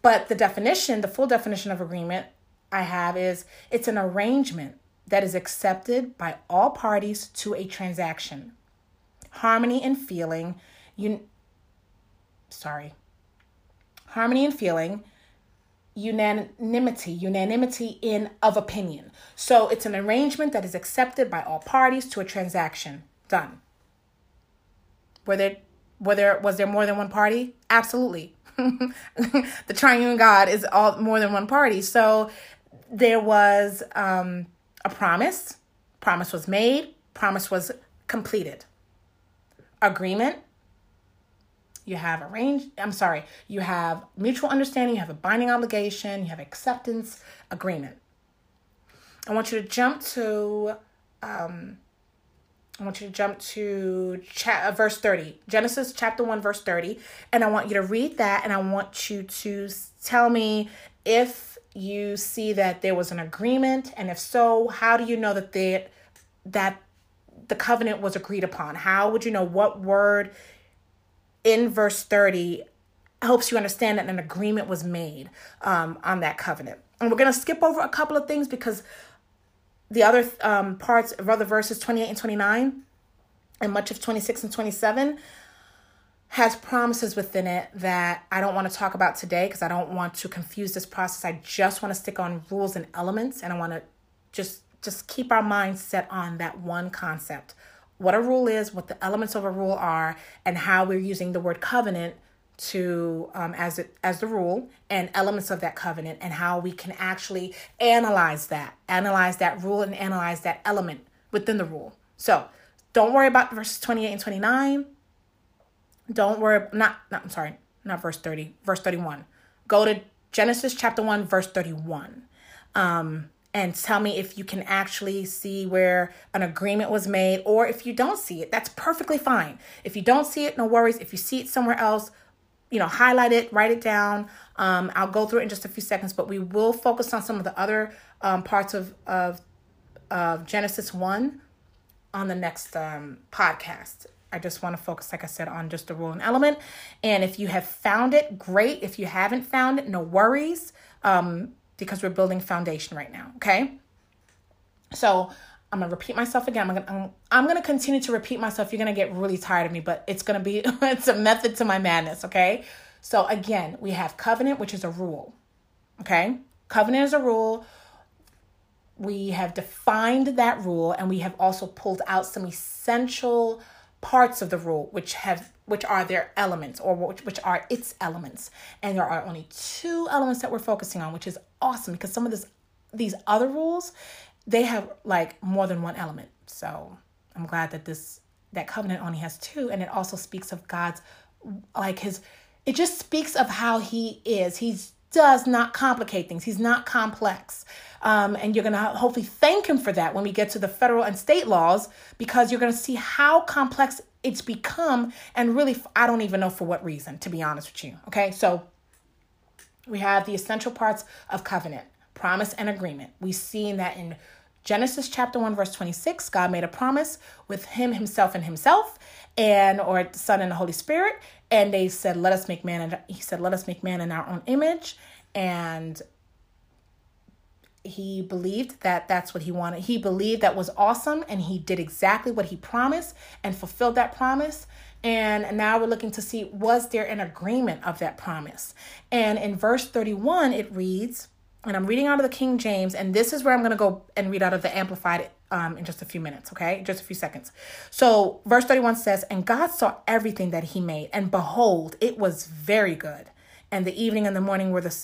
But the definition, the full definition of agreement I have is it's an arrangement that is accepted by all parties to a transaction. Harmony and feeling, you sorry. Harmony and feeling, unanimity, unanimity in of opinion. So it's an arrangement that is accepted by all parties to a transaction. Done. Were there was there more than one party? Absolutely. the triune God is all more than one party. So there was um, a promise. Promise was made. Promise was completed. Agreement. You have arranged. I'm sorry. You have mutual understanding. You have a binding obligation. You have acceptance. Agreement. I want you to jump to. Um, I want you to jump to cha- uh, verse 30, Genesis chapter 1, verse 30. And I want you to read that and I want you to tell me if you see that there was an agreement. And if so, how do you know that they, that the covenant was agreed upon? How would you know what word in verse 30 helps you understand that an agreement was made um, on that covenant? And we're going to skip over a couple of things because the other um, parts of other verses 28 and 29 and much of 26 and 27 has promises within it that I don't want to talk about today because I don't want to confuse this process. I just want to stick on rules and elements and I want to just just keep our minds set on that one concept. What a rule is, what the elements of a rule are, and how we're using the word covenant to um, as it as the rule and elements of that covenant and how we can actually analyze that analyze that rule and analyze that element within the rule so don't worry about verses 28 and 29 don't worry not, not i'm sorry not verse 30 verse 31 go to genesis chapter 1 verse 31 um, and tell me if you can actually see where an agreement was made or if you don't see it that's perfectly fine if you don't see it no worries if you see it somewhere else you know, highlight it, write it down. Um, I'll go through it in just a few seconds, but we will focus on some of the other um, parts of, of, of Genesis 1 on the next um, podcast. I just want to focus, like I said, on just the rule and element. And if you have found it, great. If you haven't found it, no worries, um, because we're building foundation right now. Okay. So I'm gonna repeat myself again. I'm gonna I'm, I'm, gonna continue to repeat myself. You're gonna get really tired of me, but it's gonna be it's a method to my madness. Okay. So again, we have covenant, which is a rule. Okay, covenant is a rule. We have defined that rule, and we have also pulled out some essential parts of the rule, which have which are their elements or which, which are its elements. And there are only two elements that we're focusing on, which is awesome because some of this these other rules they have like more than one element. So I'm glad that this that covenant only has two, and it also speaks of God's like his. It just speaks of how he is. He does not complicate things. He's not complex. Um, and you're going to hopefully thank him for that when we get to the federal and state laws because you're going to see how complex it's become and really i don't even know for what reason to be honest with you okay so we have the essential parts of covenant promise and agreement we've seen that in Genesis chapter 1 verse 26, God made a promise with him himself and himself and or the Son and the Holy Spirit and they said let us make man and he said let us make man in our own image and he believed that that's what he wanted. He believed that was awesome and he did exactly what he promised and fulfilled that promise. And now we're looking to see was there an agreement of that promise? And in verse 31 it reads and I'm reading out of the King James, and this is where I'm going to go and read out of the Amplified um, in just a few minutes, okay? Just a few seconds. So, verse 31 says, And God saw everything that he made, and behold, it was very good. And the evening and the morning were the,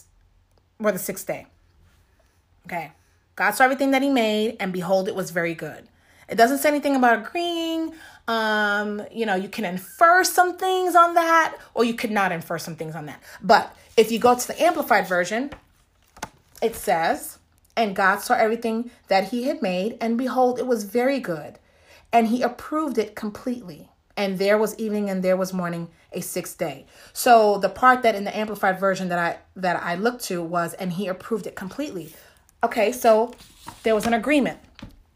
were the sixth day. Okay. God saw everything that he made, and behold, it was very good. It doesn't say anything about agreeing. Um, you know, you can infer some things on that, or you could not infer some things on that. But if you go to the Amplified version, it says, And God saw everything that he had made, and behold, it was very good. And he approved it completely. And there was evening and there was morning, a sixth day. So the part that in the amplified version that I that I looked to was and he approved it completely. Okay, so there was an agreement.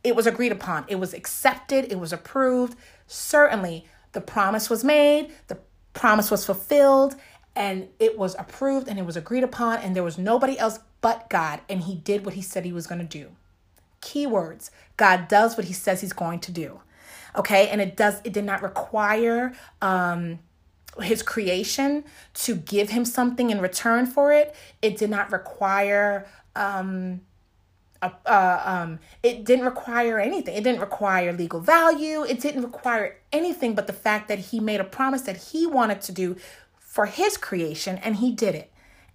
It was agreed upon. It was accepted, it was approved. Certainly the promise was made, the promise was fulfilled, and it was approved and it was agreed upon and there was nobody else but God, and he did what he said he was going to do. Keywords God does what he says he's going to do. Okay, and it does, it did not require um, his creation to give him something in return for it. It did not require um, uh, um, it didn't require anything. It didn't require legal value. It didn't require anything but the fact that he made a promise that he wanted to do for his creation and he did it.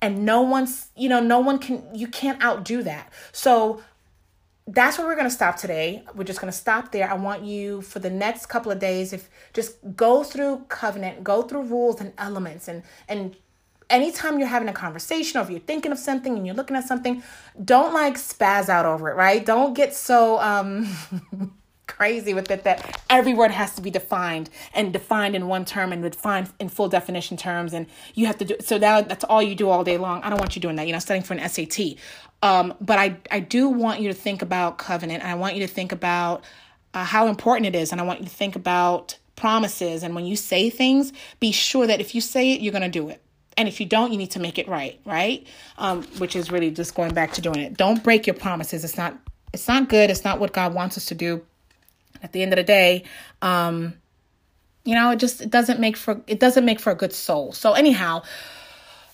And no one's, you know, no one can, you can't outdo that. So that's where we're going to stop today. We're just going to stop there. I want you for the next couple of days if just go through covenant, go through rules and elements and and anytime you're having a conversation or if you're thinking of something and you're looking at something, don't like spaz out over it, right? Don't get so um crazy with it that every word has to be defined and defined in one term and defined in full definition terms and you have to do so now that's all you do all day long. I don't want you doing that. You're not studying for an sat um, but I, I do want you to think about covenant i want you to think about uh, how important it is and i want you to think about promises. And when you say things be sure that if you say it you're going to do it. And if you don't you need to make it right right? Um, which is really just going back to doing it. Don't break your promises. It's not it's not good. It's not what god wants us to do at the end of the day um, you know it just it doesn't make for it doesn't make for a good soul so anyhow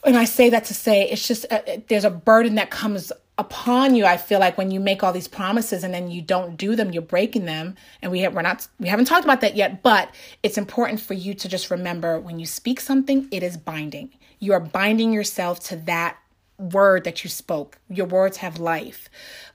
and i say that to say it's just a, uh, there's a burden that comes upon you i feel like when you make all these promises and then you don't do them you're breaking them and we have we're not we haven't talked about that yet but it's important for you to just remember when you speak something it is binding you are binding yourself to that word that you spoke. Your words have life.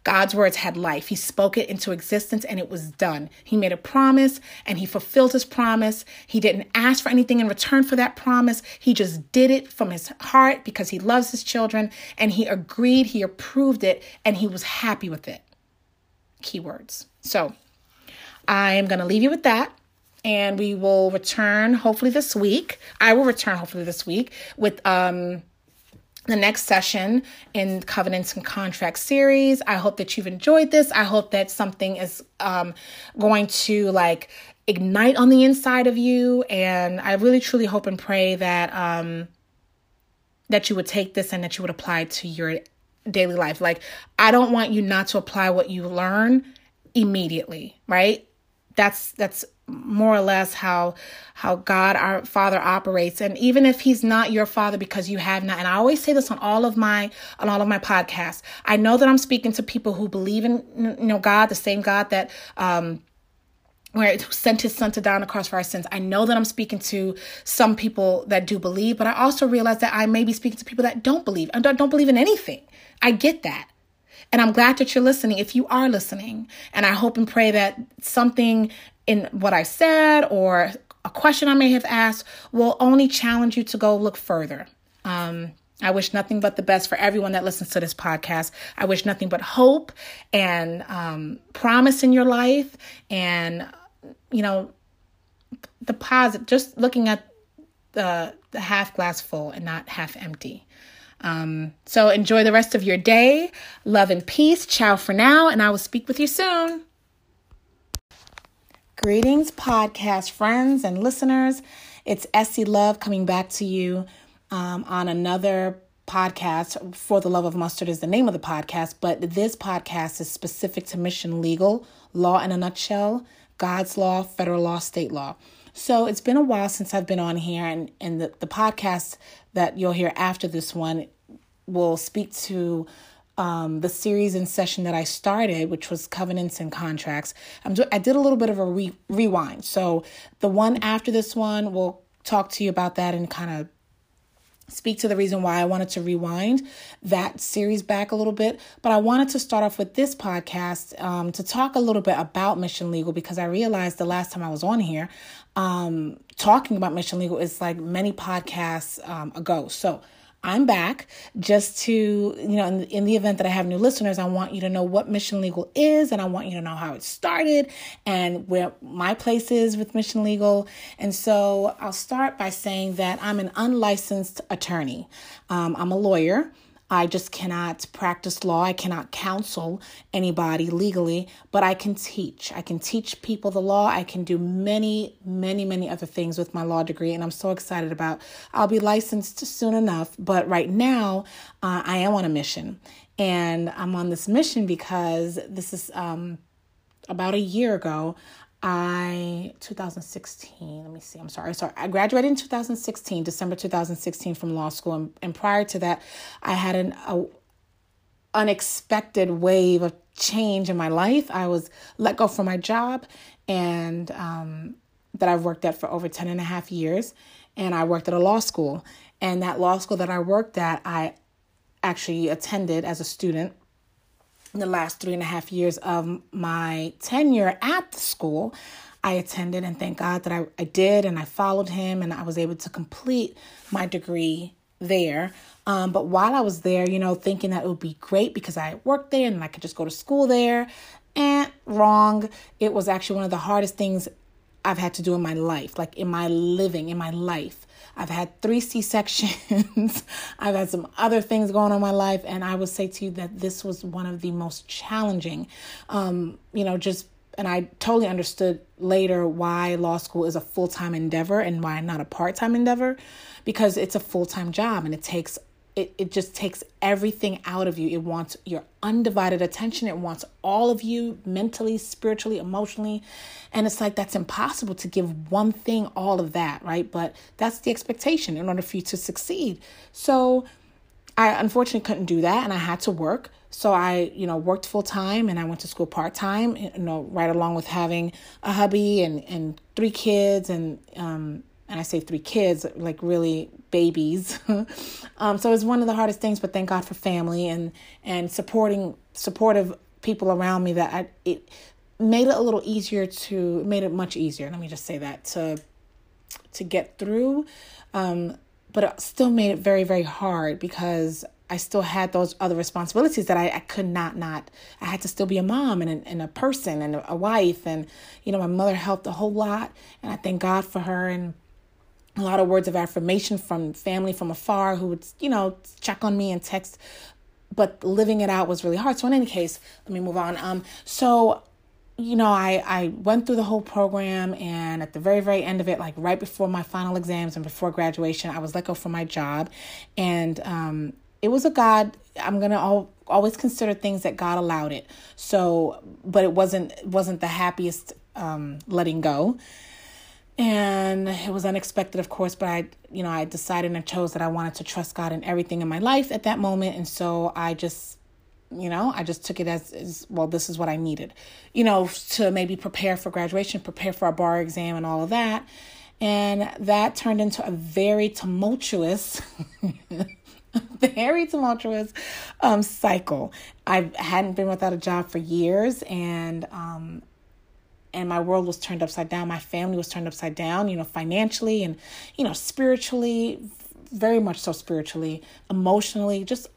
God's words had life. He spoke it into existence and it was done. He made a promise and he fulfilled his promise. He didn't ask for anything in return for that promise. He just did it from his heart because he loves his children and he agreed, he approved it, and he was happy with it. Keywords. So I am going to leave you with that and we will return hopefully this week. I will return hopefully this week with um the next session in covenants and contracts series. I hope that you've enjoyed this. I hope that something is um, going to like ignite on the inside of you. And i really truly hope and pray that um that you would take this and that you would apply to your daily life. Like i don't want you not to apply what you learn immediately right? That's that's more or less how how God our Father operates and even if he's not your father because you have not and I always say this on all of my on all of my podcasts I know that I'm speaking to people who believe in you know God the same God that um where it sent his son to die on the cross for our sins. I know that I'm speaking to some people that do believe, but I also realize that I may be speaking to people that don't believe and don't believe in anything. I get that. And I'm glad that you're listening if you are listening. And I hope and pray that something in what I said or a question I may have asked will only challenge you to go look further. Um, I wish nothing but the best for everyone that listens to this podcast. I wish nothing but hope and um, promise in your life and, you know, the positive, just looking at the, the half glass full and not half empty. Um, so enjoy the rest of your day. Love and peace. Ciao for now, and I will speak with you soon. Greetings, podcast friends and listeners. It's Essie Love coming back to you um, on another podcast. For the Love of Mustard is the name of the podcast, but this podcast is specific to Mission Legal, law in a nutshell, God's law, federal law, state law. So it's been a while since I've been on here, and, and the, the podcast that you'll hear after this one will speak to um, the series and session that I started, which was covenants and contracts. I'm I did a little bit of a re- rewind. So the one after this one, we'll talk to you about that and kind of speak to the reason why I wanted to rewind that series back a little bit. But I wanted to start off with this podcast um, to talk a little bit about Mission Legal because I realized the last time I was on here um, talking about Mission Legal is like many podcasts um, ago. So I'm back just to, you know, in, in, the event that I have new listeners, I want you to know what Mission Legal is and I want you to know how it started and where my place is with Mission Legal. And so I'll start by saying that I'm an unlicensed attorney. Um, I'm a lawyer. I just cannot practice law. I cannot counsel anybody legally, but I can teach. I can teach people the law. I can do many, many, many other things with my law degree, and I'm so excited about. I'll be licensed soon enough, but right now uh, I am on a mission, and I'm on this mission because this is um, about a year ago. I 2016. Let me see. I'm sorry. Sorry. I graduated in 2016, December 2016 from law school, and, and prior to that, I had an a, unexpected wave of change in my life. I was let go from my job and um, that I've worked at for over 10 and a half years. And I worked at a law school. And that law school that I worked at, I actually attended as a student the last three and a half years of my tenure at the school. I attended and thank God that I, I did and I followed him and I was able to complete my degree there. Um, but while I was there, you know, thinking that it would be great because I worked there and I could just go to school there. And wrong. It was actually one of the hardest things I've had to do in my life, like in my living, in my life. I've had three C sections. I've had some other things going on in my life. And I would say to you that this was one of the most challenging, um, you know, just and I totally understood later why law school is a full time endeavor and why not a part time endeavor because it's a full time job and it takes it, it just takes everything out of you. It wants your undivided attention. It wants all of you mentally, spiritually, emotionally. And it's like that's impossible to give one thing all of that, right? But that's the expectation in order for you to succeed. So I unfortunately couldn't do that and I had to work. So I, you know, worked full time and I went to school part time, you know, right along with having a hubby and, and three kids and um and I say three kids, like really babies. um, so it's one of the hardest things, but thank God for family and and supporting supportive people around me that I, it made it a little easier to made it much easier. Let me just say that to to get through. Um, but it still made it very very hard because I still had those other responsibilities that I, I could not not I had to still be a mom and a, and a person and a, a wife and you know my mother helped a whole lot and I thank God for her and a lot of words of affirmation from family from afar who would you know check on me and text but living it out was really hard so in any case let me move on um so you know, I, I went through the whole program, and at the very, very end of it, like right before my final exams and before graduation, I was let go from my job. And um, it was a God, I'm going to al- always consider things that God allowed it. So, but it wasn't, wasn't the happiest um, letting go. And it was unexpected, of course, but I, you know, I decided and chose that I wanted to trust God in everything in my life at that moment. And so I just you know i just took it as, as well this is what i needed you know to maybe prepare for graduation prepare for a bar exam and all of that and that turned into a very tumultuous very tumultuous um, cycle i hadn't been without a job for years and um, and my world was turned upside down my family was turned upside down you know financially and you know spiritually very much so spiritually emotionally just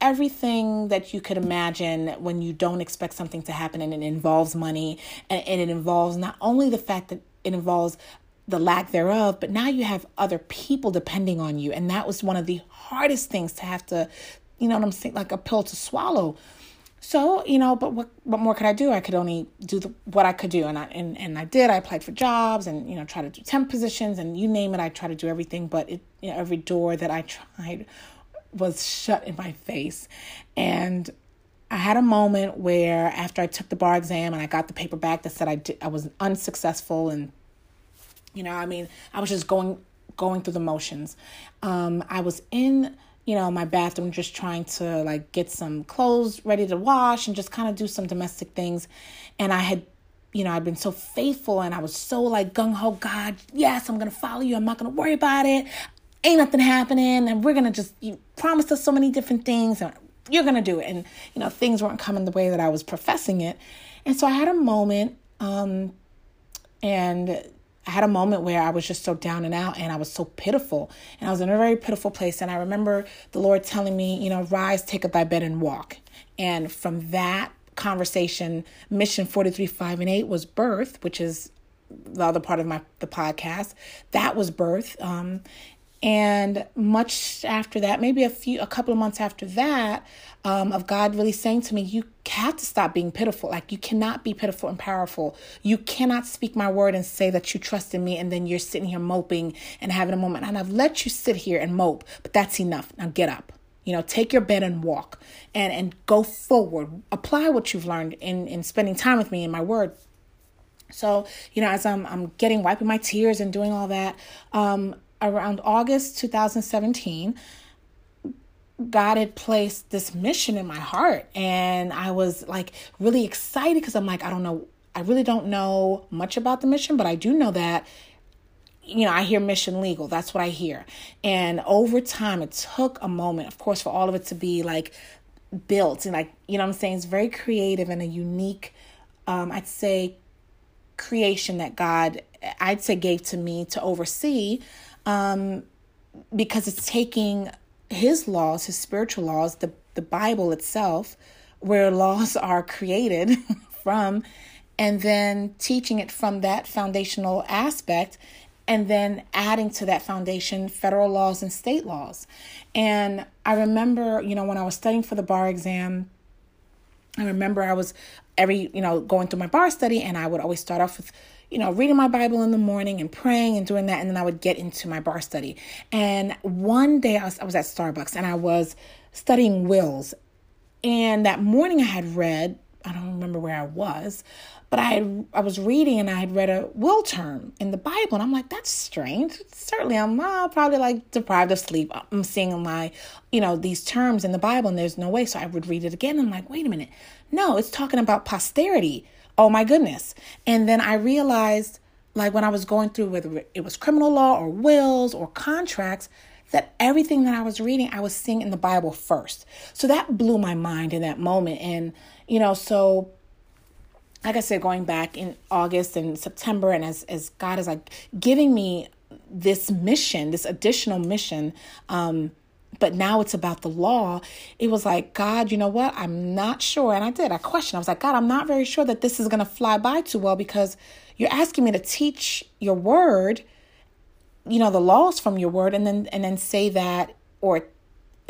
everything that you could imagine when you don't expect something to happen and it involves money and, and it involves not only the fact that it involves the lack thereof, but now you have other people depending on you. And that was one of the hardest things to have to, you know what I'm saying, like a pill to swallow. So, you know, but what what more could I do? I could only do the, what I could do. And I and, and I did. I applied for jobs and, you know, try to do temp positions and you name it, I try to do everything. But it you know, every door that I tried was shut in my face. And I had a moment where after I took the bar exam and I got the paper back that said I did, I was unsuccessful and you know, I mean, I was just going going through the motions. Um, I was in, you know, my bathroom just trying to like get some clothes ready to wash and just kind of do some domestic things. And I had you know, I'd been so faithful and I was so like gung ho, God, yes, I'm gonna follow you. I'm not gonna worry about it ain't nothing happening and we're gonna just you promised us so many different things and you're gonna do it and you know things weren't coming the way that i was professing it and so i had a moment um and i had a moment where i was just so down and out and i was so pitiful. And i was in a very pitiful place. And i remember the lord telling me you know rise take up thy bed and walk. And from that conversation mission 43 5 and 8 was birth which is the other part of my the podcast. That was birth. Um, and much after that, maybe a few, a couple of months after that, um, of God really saying to me, You have to stop being pitiful. Like, you cannot be pitiful and powerful. You cannot speak my word and say that you trust in me, and then you're sitting here moping and having a moment. And I've let you sit here and mope, but that's enough. Now get up. You know, take your bed and walk and, and go forward. Apply what you've learned in, in spending time with me in my word. So, you know, as I'm I'm getting wiping my tears and doing all that, um, around August 2017, God had placed this mission in my heart. And I was like really excited because I'm like, I don't know, I really don't know much about the mission, but I do know that, you know, I hear mission legal. That's what I hear. And over time, it took a moment, of course, for all of it to be like built and like, you know I'm saying? It's very creative and a unique, um, I'd say, creation that God, I'd say, gave to me to oversee. Um, because it's taking his laws, his spiritual laws, the, the Bible itself, where laws are created from, and then teaching it from that foundational aspect, and then adding to that foundation federal laws and state laws. And I remember, you know, when I was studying for the bar exam, I remember I was every, you know, going through my bar study, and I would always start off with you know, reading my Bible in the morning and praying and doing that. And then I would get into my bar study. And one day I was, I was at Starbucks and I was studying wills. And that morning I had read, I don't remember where I was, but I had, I was reading and I had read a will term in the Bible. And I'm like, that's strange. Certainly I'm uh, probably like deprived of sleep. I'm seeing my, you know, these terms in the Bible and there's no way. So I would read it again. I'm like, wait a minute. No, it's talking about posterity oh my goodness. And then I realized, like when I was going through whether it was criminal law or wills or contracts, that everything that I was reading, I was seeing in the Bible first. So that blew my mind in that moment. And, you know, so like I said, going back in August and September, and as, as God is like giving me this mission, this additional mission, um, but now it's about the law. It was like, God, you know what? I'm not sure. And I did. I questioned. I was like, God, I'm not very sure that this is going to fly by too well because you're asking me to teach your word, you know, the laws from your word, and then and then say that or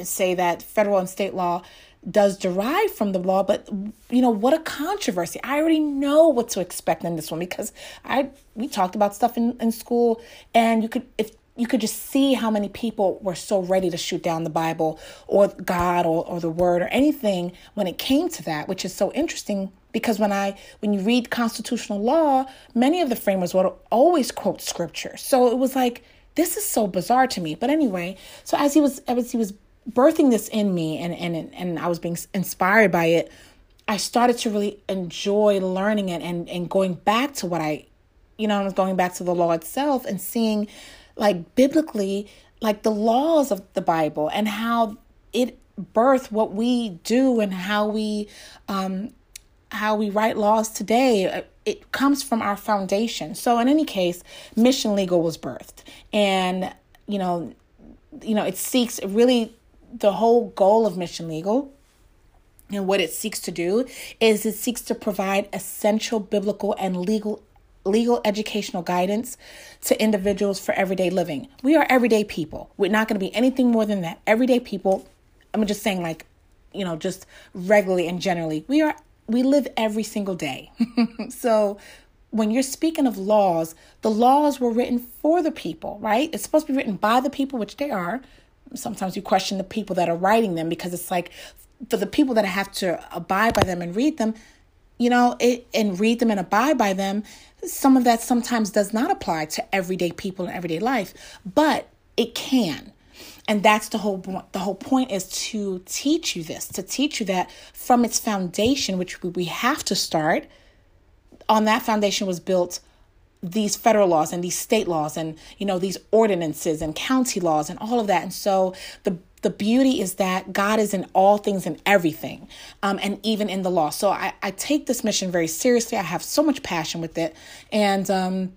say that federal and state law does derive from the law but you know what a controversy i already know what to expect in this one because i we talked about stuff in, in school and you could if you could just see how many people were so ready to shoot down the Bible or God or, or the word or anything when it came to that, which is so interesting because when I when you read constitutional law, many of the framers would always quote scripture. So it was like this is so bizarre to me. But anyway, so as he was as he was birthing this in me and and and I was being inspired by it, I started to really enjoy learning it and and going back to what I you know, I was going back to the law itself and seeing like biblically, like the laws of the Bible and how it birth what we do and how we um how we write laws today it comes from our foundation. So in any case mission legal was birthed. And you know you know it seeks really the whole goal of mission legal and what it seeks to do is it seeks to provide essential biblical and legal legal educational guidance to individuals for everyday living. We are everyday people. We're not going to be anything more than that. Everyday people. I'm just saying, like, you know, just regularly and generally, we are we live every single day. so when you're speaking of laws, the laws were written for the people, right? It's supposed to be written by the people, which they are. Sometimes you question the people that are writing them because it's like for the people that have to abide by them and read them, you know, it, and read them and abide by them, some of that sometimes does not apply to everyday people in everyday life, but it can. And that's the whole the whole point is to teach you this, to teach you that from its foundation, which we have to start, on that foundation was built these federal laws and these state laws and you know these ordinances and county laws and all of that and so the the beauty is that God is in all things and everything, um, and even in the law. So I, I take this mission very seriously. I have so much passion with it. And, um,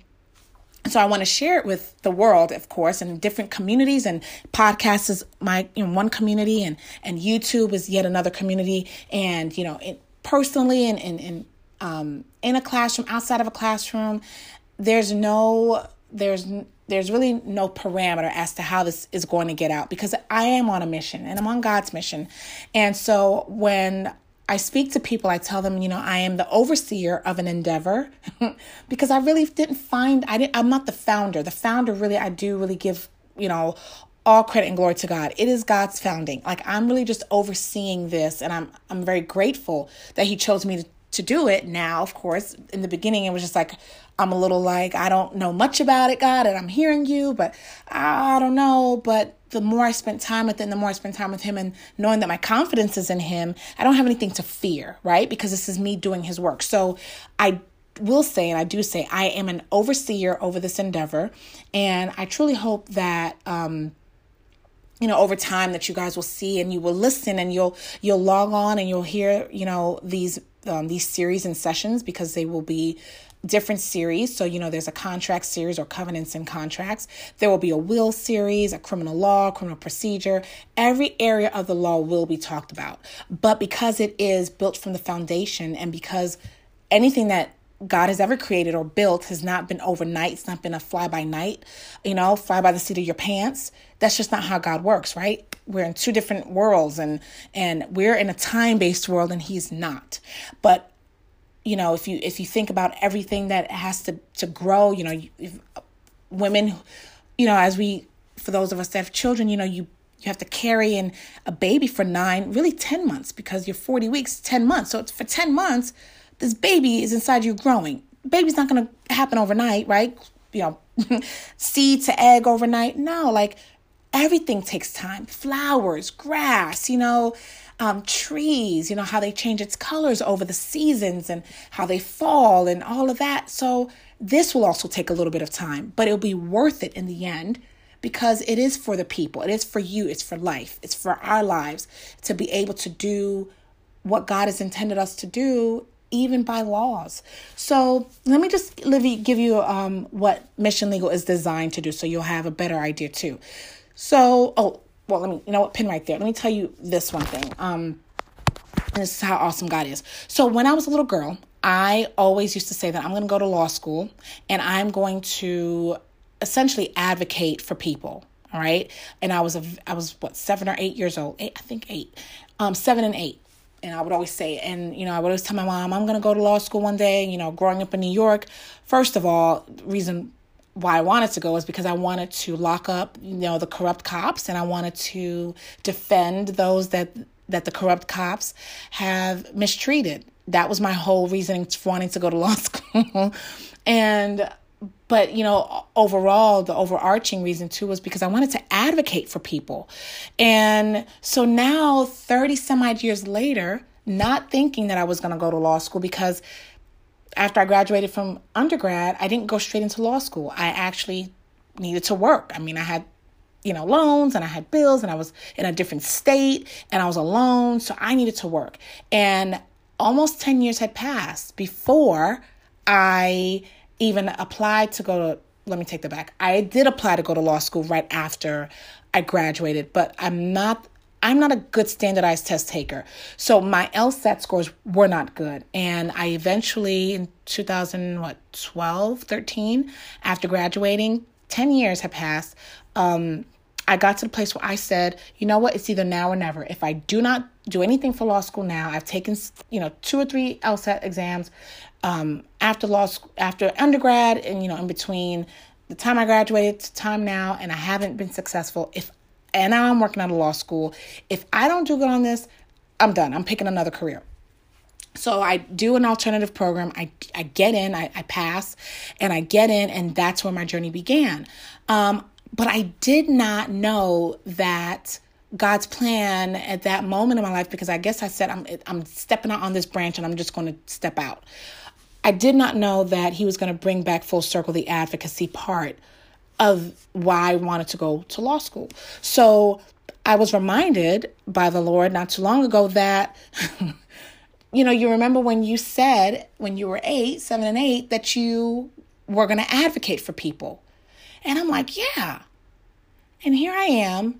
so I want to share it with the world, of course, and different communities. And podcasts is my you know, one community, and and YouTube is yet another community. And you know, it, personally, and and, and um, in a classroom, outside of a classroom, there's no there's there's really no parameter as to how this is going to get out because I am on a mission and I'm on God's mission. And so when I speak to people, I tell them, you know, I am the overseer of an endeavor because I really didn't find I didn't I'm not the founder. The founder really I do really give, you know, all credit and glory to God. It is God's founding. Like I'm really just overseeing this and I'm I'm very grateful that he chose me to to do it now of course in the beginning it was just like i'm a little like i don't know much about it god and i'm hearing you but i don't know. But the more i spent time with him the more i spent time with him and knowing that my confidence is in him i don't have anything to fear right? Because this is me doing his work. So i will say and i do say i am an overseer over this endeavor. And i truly hope that um you know over time that you guys will see and you will listen and you'll you'll log on and you'll hear you know these um, these series and sessions because they will be different series. So, you know, there's a contract series or covenants and contracts. There will be a will series, a criminal law, criminal procedure. Every area of the law will be talked about. But because it is built from the foundation and because anything that God has ever created or built has not been overnight. It's not been a fly by night, you know, fly by the seat of your pants. That's just not how God works, right? We're in two different worlds and and we're in a time-based world and he's not. But you know, if you if you think about everything that has to to grow, you know, if, women, you know, as we for those of us that have children, you know, you you have to carry in a baby for nine, really 10 months because you're 40 weeks, 10 months. So it's for 10 months this baby is inside you growing. Baby's not going to happen overnight, right? You know, seed to egg overnight. No, like everything takes time. Flowers, grass, you know, um, trees, you know, how they change its colors over the seasons and how they fall and all of that. So, this will also take a little bit of time, but it'll be worth it in the end because it is for the people. It is for you. It's for life. It's for our lives to be able to do what God has intended us to do even by laws. So let me just give you um, what Mission Legal is designed to do, so you'll have a better idea too. So, oh, well, let me, you know what, pin right there. Let me tell you this one thing. Um, this is how awesome God is. So when I was a little girl, I always used to say that I'm going to go to law school and I'm going to essentially advocate for people. All right, and I was a, I was what seven or eight years old. Eight, I think eight, um, seven and eight and I would always say, and you know, I would always tell my mom, I'm gonna go to law school one day. You know, growing up in New York, first of all, reason why I wanted to go is because I wanted to lock up, you know, the corrupt cops, and I wanted to defend those that that the corrupt cops have mistreated. That was my whole reasoning for wanting to go to law school, and but you know overall the overarching reason too was because i wanted to advocate for people. And so now 30 some odd years later not thinking that i was going to go to law school because after i graduated from undergrad i didn't go straight into law school. I actually needed to work. I mean i had you know loans and i had bills and i was in a different state and i was alone so i needed to work. And almost 10 years had passed before i even applied to go to let me take that back. I did apply to go to law school right after I graduated, but I'm not I'm not a good standardized test taker. So my LSAT scores were not good. And I eventually in 2012, 13 after graduating, 10 years have passed. Um, I got to the place where I said, you know what, it's either now or never. If I do not do anything for law school now, I've taken, you know, two or three LSAT exams um, after law school, after undergrad, and you know, in between the time I graduated to time now, and I haven't been successful. If and now I'm working out of law school. If I don't do good on this, I'm done. I'm picking another career. So I do an alternative program. I, I get in, I, I pass, and I get in, and that's where my journey began. Um, but I did not know that God's plan at that moment in my life because I guess I said I'm I'm stepping out on this branch and I'm just going to step out. I did not know that he was going to bring back full circle the advocacy part of why I wanted to go to law school. So I was reminded by the Lord not too long ago that, you know, you remember when you said when you were eight, seven, and eight, that you were going to advocate for people. And I'm like, yeah. And here I am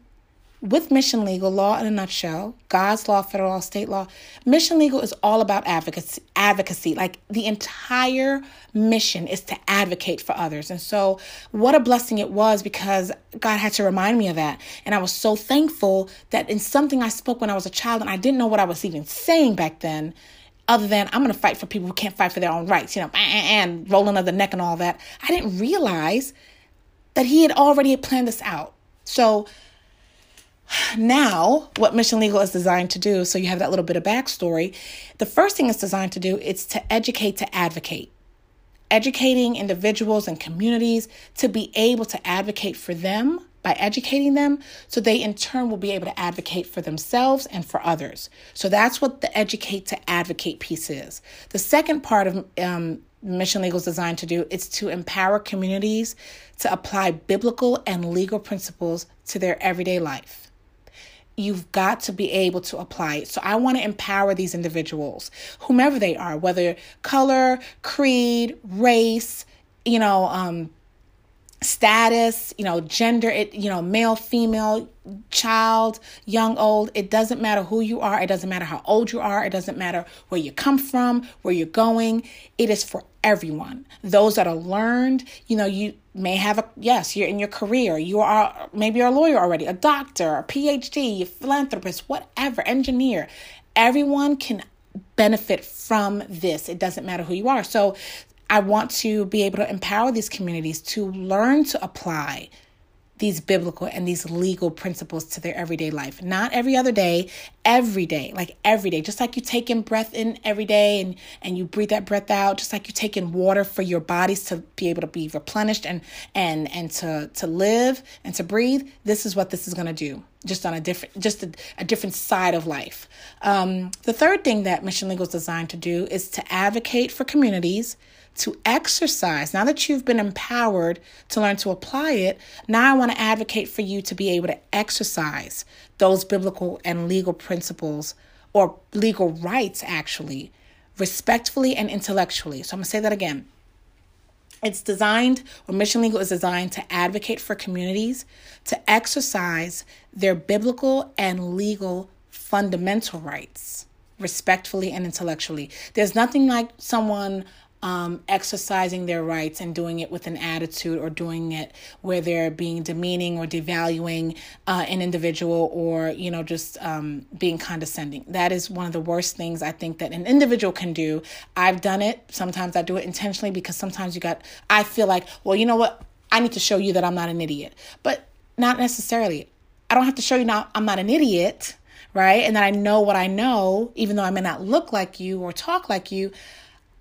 with Mission Legal, law in a nutshell, God's law, federal law, state law, Mission Legal is all about advocacy. Advocacy, like the entire mission is to advocate for others. And so, what a blessing it was because God had to remind me of that. And I was so thankful that in something I spoke when I was a child, and I didn't know what I was even saying back then. Other than I'm going to fight for people who can't fight for their own rights, you know, and rolling of the neck and all that. I didn't realize that He had already planned this out. So Now, what Mission Legal is designed to do, so you have that little bit of backstory. The first thing it's designed to do is to educate, to advocate educating individuals and communities to be able to advocate for them by educating them so they in turn will be able to advocate for themselves and for others. So that's what the educate to advocate piece is. The second part of um, Mission Legal is designed to do is to empower communities to apply biblical and legal principles to their everyday life you've got to be able to apply it. So I want to empower these individuals, whomever they are, whether color, creed, race, you know, um, status, you know, gender, it, you know, male, female, child, young, old, it doesn't matter who you are, it doesn't matter how old you are, it doesn't matter where you come from, where you're going. It is for everyone. Those that are learned, you know, you may have a yes, you're in your career, you are maybe you're a lawyer already, a doctor, a PhD, a philanthropist, whatever, engineer. Everyone can benefit from this. It doesn't matter who you are. So I want to be able to empower these communities to learn to apply these biblical and these legal principles to their everyday life. Not every other day, every day, like every day. Just like you take in breath in every day and, and you breathe that breath out, just like you take in water for your bodies to be able to be replenished and and and to to live and to breathe. This is what this is gonna do. Just on a different just a, a different side of life. Um, the third thing that Mission Legal is designed to do is to advocate for communities to exercise. Now that you've been empowered to learn to apply it, now I want to advocate for you to be able to exercise those biblical and legal principles or legal rights, actually, respectfully and intellectually. So I'm going to say that again. It's designed, or Mission Legal is designed to advocate for communities to exercise their biblical and legal fundamental rights respectfully and intellectually. There's nothing like someone um, exercising their rights and doing it with an attitude or doing it where they're being demeaning or devaluing uh, an individual or, you know, just um, being condescending. That is one of the worst things I think that an individual can do. I've done it. Sometimes I do it intentionally because sometimes you got, I feel like, well, you know what? I need to show you that I'm not an idiot. But not necessarily. I don't have to show you now I'm not an idiot, right? And that I know what I know, even though I may not look like you or talk like you.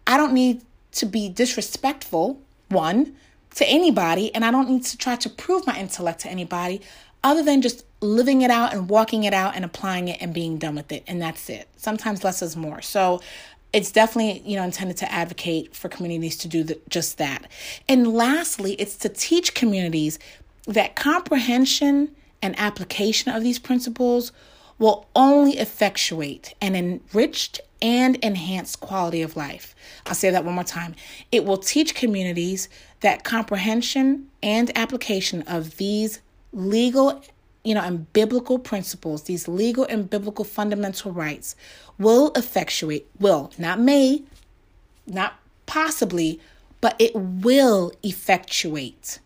I don't need to be disrespectful, one, to anybody, and I don't need to try to prove my intellect to anybody other than just living it out and walking it out and applying it and being done with it. And that's it. Sometimes less is more. So it's definitely you know intended to advocate for communities to do the, just that and lastly it's to teach communities that comprehension and application of these principles will only effectuate an enriched and enhanced quality of life. I'll say that one more time. It will teach communities that comprehension and application of these legal you know, and biblical principles, these legal and biblical fundamental rights will effectuate, will, not may, not possibly, but it will effectuate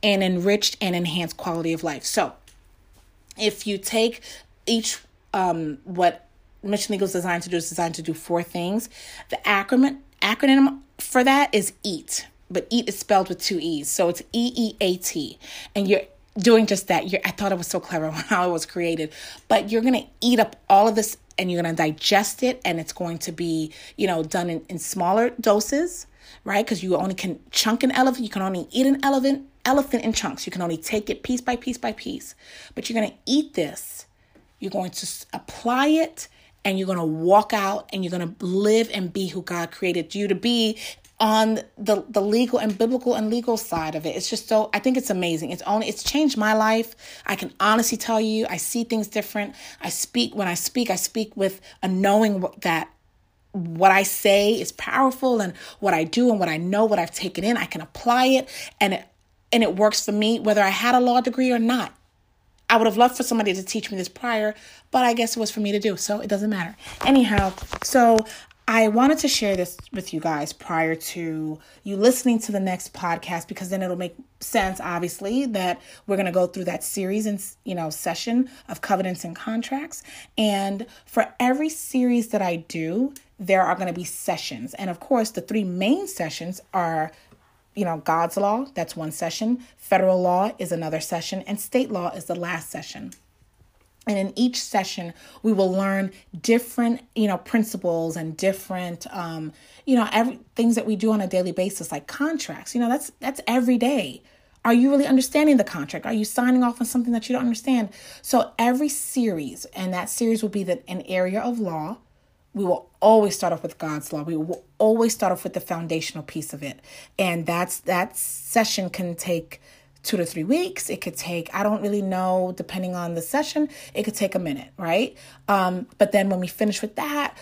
an enriched and enhanced quality of life. So, if you take each um, what Mission Legal is designed to do is designed to do four things. The acronym acronym for that is EAT, but EAT is spelled with two E's, so it's E E A T, and you're doing just that. You're, I thought it was so clever how it was created, but you're gonna eat up all of this and you're gonna digest it, and it's going to be you know done in, in smaller doses, right? Because you only can chunk an elephant, you can only eat an elephant elephant in chunks. You can only take it piece by piece by piece, but you're gonna eat this. You're going to apply it and you're going to walk out and you're going to live and be who God created you to be on the the legal and biblical and legal side of it. It's just so I think it's amazing. It's only it's changed my life. I can honestly tell you I see things different. I speak when I speak, I speak with a knowing that what I say is powerful and what I do and what I know, what I've taken in, I can apply it and it and it works for me whether I had a law degree or not. I would have loved for somebody to teach me this prior, but I guess it was for me to do, so it doesn't matter. Anyhow, so I wanted to share this with you guys prior to you listening to the next podcast because then it'll make sense obviously that we're going to go through that series and you know session of covenants and contracts and for every series that I do there are going to be sessions and of course the three main sessions are you know, God's law, that's one session. Federal law is another session. And state law is the last session. and in each session we will learn different you know principles and different um, you know every things that we do on a daily basis like contracts you know that's that's every day are you really understanding the contract are you signing off on something that you don't understand so every series and that series will be that an area of law we will always start off with God's law. We will always start off with the foundational piece of it. And that's that session can take two to three weeks. It could take, I don't really know, depending on the session, it could take a minute, right? Um, but then when we finish with that,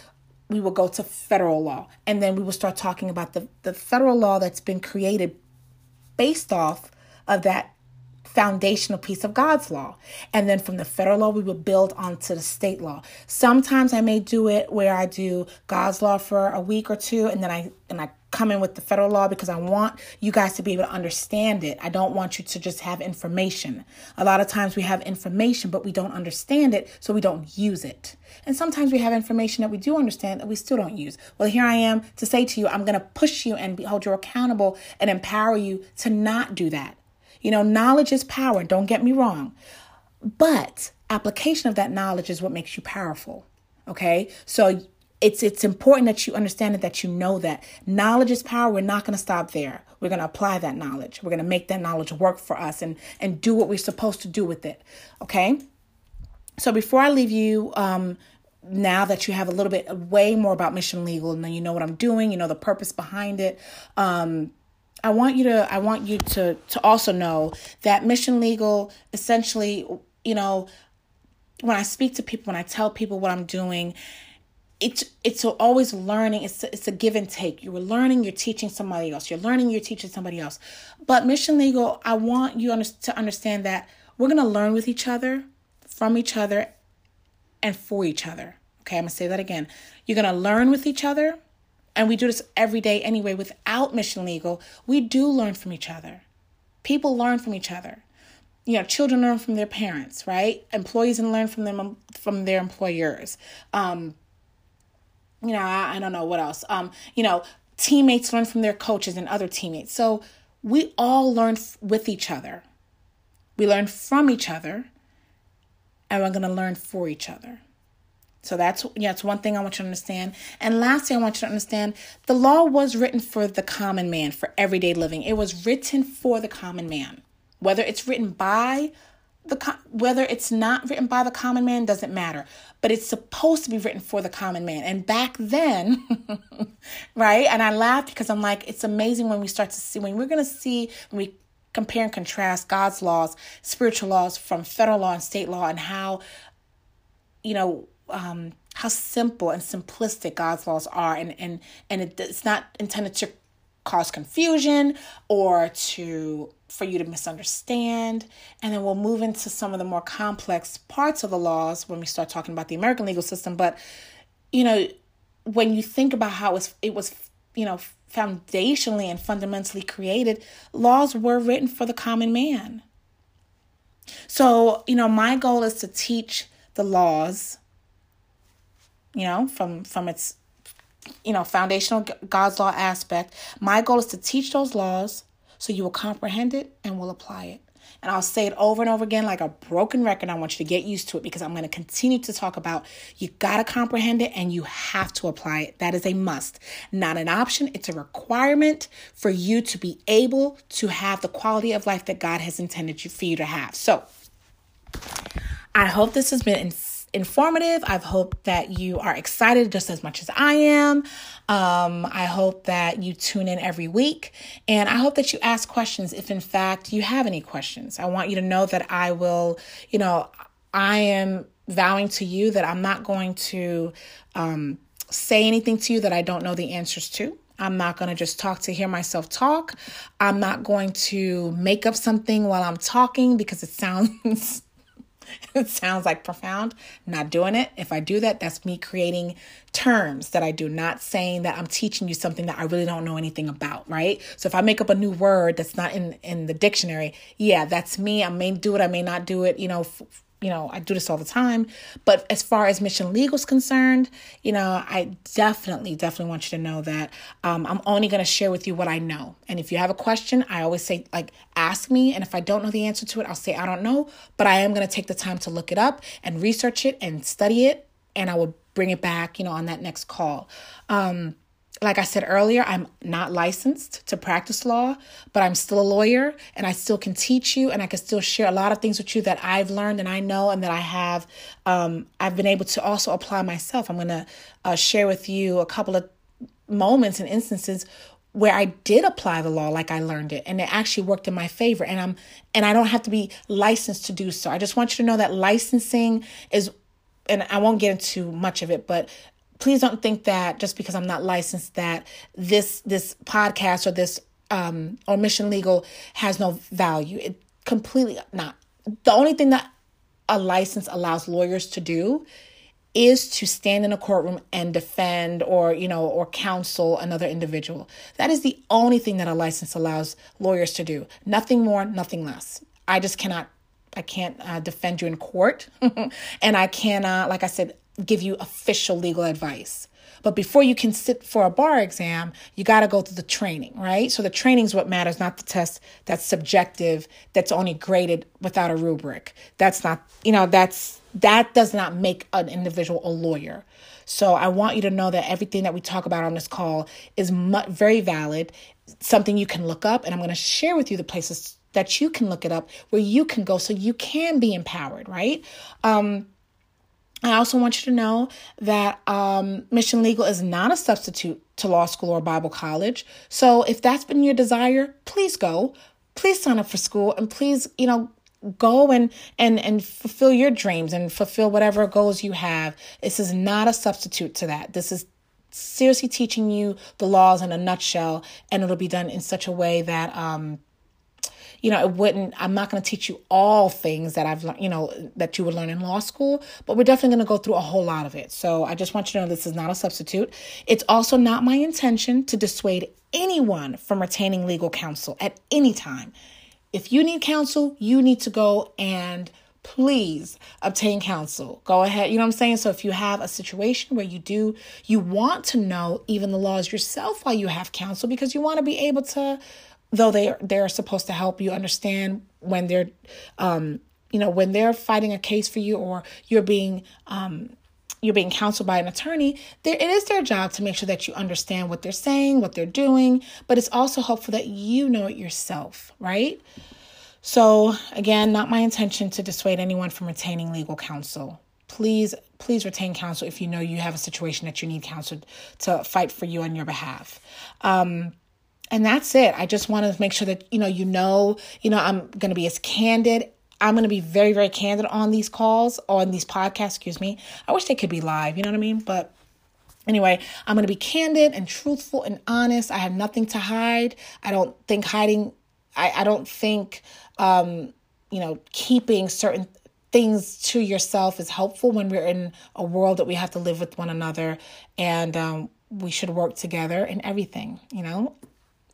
we will go to federal law. And then we will start talking about the, the federal law that's been created based off of that foundational piece of God's law. And then from the federal law, we will build onto the state law. Sometimes I may do it where I do God's law for a week or two and then I and I come in with the federal law because I want you guys to be able to understand it. I don't want you to just have information. A lot of times we have information, but we don't understand it, so we don't use it. And sometimes we have information that we do understand that we still don't use. Well, here I am to say to you, I'm going to push you and hold you accountable and empower you to not do that. You know, knowledge is power, don't get me wrong. But application of that knowledge is what makes you powerful. Okay? So it's it's important that you understand it, that you know that knowledge is power. We're not going to stop there. We're going to apply that knowledge. We're going to make that knowledge work for us and and do what we're supposed to do with it. Okay? So before I leave you um now that you have a little bit way more about mission legal and then you know what I'm doing, you know the purpose behind it. Um I want you to I want you to to also know that mission legal essentially, you know, when I speak to people, when I tell people what I'm doing, it's it's always learning. It's it's a give and take. You're learning, you're teaching somebody else. You're learning, you're teaching somebody else. But mission legal, I want you to understand that we're gonna learn with each other, from each other, and for each other. Okay, I'm gonna say that again. You're gonna learn with each other and we do this every day anyway without mission legal, we do learn from each other. People learn from each other. You know, children learn from their parents, right? Employees and learn from them from their employers. Um, you know, I, I don't know what else. Um, you know, teammates learn from their coaches and other teammates. So we all learn f- with each other. We learn from each other, and we're going to learn for each other. So that's yeah, it's one thing I want you to understand. And lastly, I want you to understand the law was written for the common man, for everyday living. It was written for the common man. Whether it's written by the whether it's not written by the common man doesn't matter, but it's supposed to be written for the common man. And back then, right? And I laugh because I'm like, it's amazing when we start to see when we're gonna see when we compare and contrast God's laws, spiritual laws from federal law and state law, and how you know um, how simple and simplistic God's laws are, and and and it, it's not intended to cause confusion or to for you to misunderstand. And then we'll move into some of the more complex parts of the laws when we start talking about the American legal system. But you know, when you think about how it was, it was you know foundationally and fundamentally created, laws were written for the common man. So, you know, my goal is to teach the laws you know, from from its you know, foundational God's law aspect. My goal is to teach those laws so you will comprehend it and will apply it. And I'll say it over and over again like a broken record. I want you to get used to it because I'm going to continue to talk about you got to comprehend it and you have to apply it. That is a must, not an option. It's a requirement for you to be able to have the quality of life that God has intended you for you to have. So, I hope this has been informative. I've hoped that you are excited just as much as I am. Um, I hope that you tune in every week and I hope that you ask questions if, in fact, you have any questions. I want you to know that I will, you know, I am vowing to you that I'm not going to um, say anything to you that I don't know the answers to. I'm not going to just talk to hear myself talk. I'm not going to make up something while I'm talking because it sounds it sounds like profound. Not doing it. If I do that, that's me creating terms that I do, not saying that I'm teaching you something that I really don't know anything about, right? So if I make up a new word that's not in in the dictionary, yeah, that's me. I may do it, I may not do it, you know, f- you know, I do this all the time. But as far as Mission Legal is concerned, you know, I definitely, definitely want you to know that um, I'm only going to share with you what I know. And if you have a question, I always say, like, ask me. And if I don't know the answer to it, I'll say, I don't know. But I am going to take the time to look it up and research it and study it. And I will bring it back, you know, on that next call. Um, like I said earlier, I'm not licensed to practice law, but I'm still a lawyer and I still can teach you and I can still share a lot of things with you that I've learned and I know and that I have um, I've been able to also apply myself. I'm going to uh, share with you a couple of moments and instances where I did apply the law like I learned it and it actually worked in my favor and I'm and I don't have to be licensed to do so. I just want you to know that licensing is and I won't get into much of it, but please don't think that just because I'm not licensed that this this podcast or this um or mission legal has no value. It completely not. The only thing that a license allows lawyers to do is to stand in a courtroom and defend or you know or counsel another individual that is the only thing that a license allows lawyers to do nothing more nothing less i just cannot i can't uh, defend you in court and i cannot like i said give you official legal advice. But before you can sit for a bar exam, you got to go through the training, right? So the training is what matters, not the test that's subjective, that's only graded without a rubric. That's not, you know, that's that does not make an individual a lawyer. So I want you to know that everything that we talk about on this call is mu- very valid, something you can look up, and I'm going to share with you the places that you can look it up where you can go so you can be empowered, right? Um, I also want you to know that um, Mission Legal is not a substitute to law school or Bible college. So if that's been your desire, please go. Please sign up for school and please, you know, go and and and fulfill your dreams and fulfill whatever goals you have. This is not a substitute to that. This is seriously teaching you the laws in a nutshell, and it'll be done in such a way that um, you know, it wouldn't, I'm not going to teach you all things that I've learned, you know, that you would learn in law school, but we're definitely going to go through a whole lot of it. So I just want you to know this is not a substitute. It's also not my intention to dissuade anyone from retaining legal counsel at any time. If you need counsel, you need to go and please obtain counsel. Go ahead. You know what I'm saying? So if you have a situation where you do, you want to know even the laws yourself while you have counsel because you want to be able to though they they're supposed to help you understand when they're um, you know when they're fighting a case for you or you're being um, you're being counseled by an attorney it is their job to make sure that you understand what they're saying what they're doing but it's also helpful that you know it yourself right? So again not my intention to dissuade anyone from retaining legal counsel. Please please retain counsel if you know you have a situation that you need counsel to fight for you on your behalf. Um, and that's it. I just want to make sure that you know you know, you know, I'm going to be as candid I'm going to be very, very candid on these calls, on these podcasts, excuse me. I wish they could be live, you know what I mean? But anyway, I'm going to be candid and truthful and honest. I have nothing to hide. I don't think hiding, I, I don't think, um, you know, keeping certain things to yourself is helpful when we're in a world that we have to live with one another and um, we should work together in everything, you know?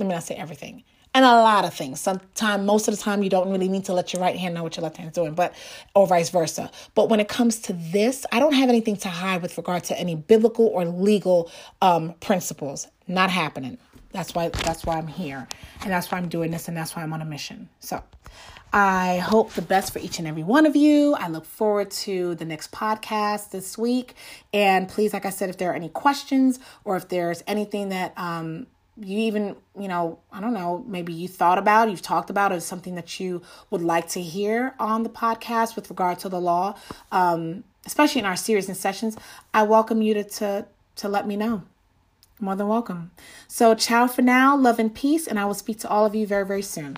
Let me not say everything and a lot of things. Sometimes, most of the time, you don't really need to let your right hand know what your left hand's doing, but or vice versa. But when it comes to this, I don't have anything to hide with regard to any biblical or legal um, principles. Not happening. That's why. That's why I'm here, and that's why I'm doing this, and that's why I'm on a mission. So. I hope the best for each and every one of you. I look forward to the next podcast this week. And please, like I said, if there are any questions or if there's anything that um, you even, you know, I don't know, maybe you thought about, you've talked about, is something that you would like to hear on the podcast with regard to the law, um, especially in our series and sessions, I welcome you to, to, to let me know. More than welcome. So, ciao for now, love and peace, and I will speak to all of you very, very soon.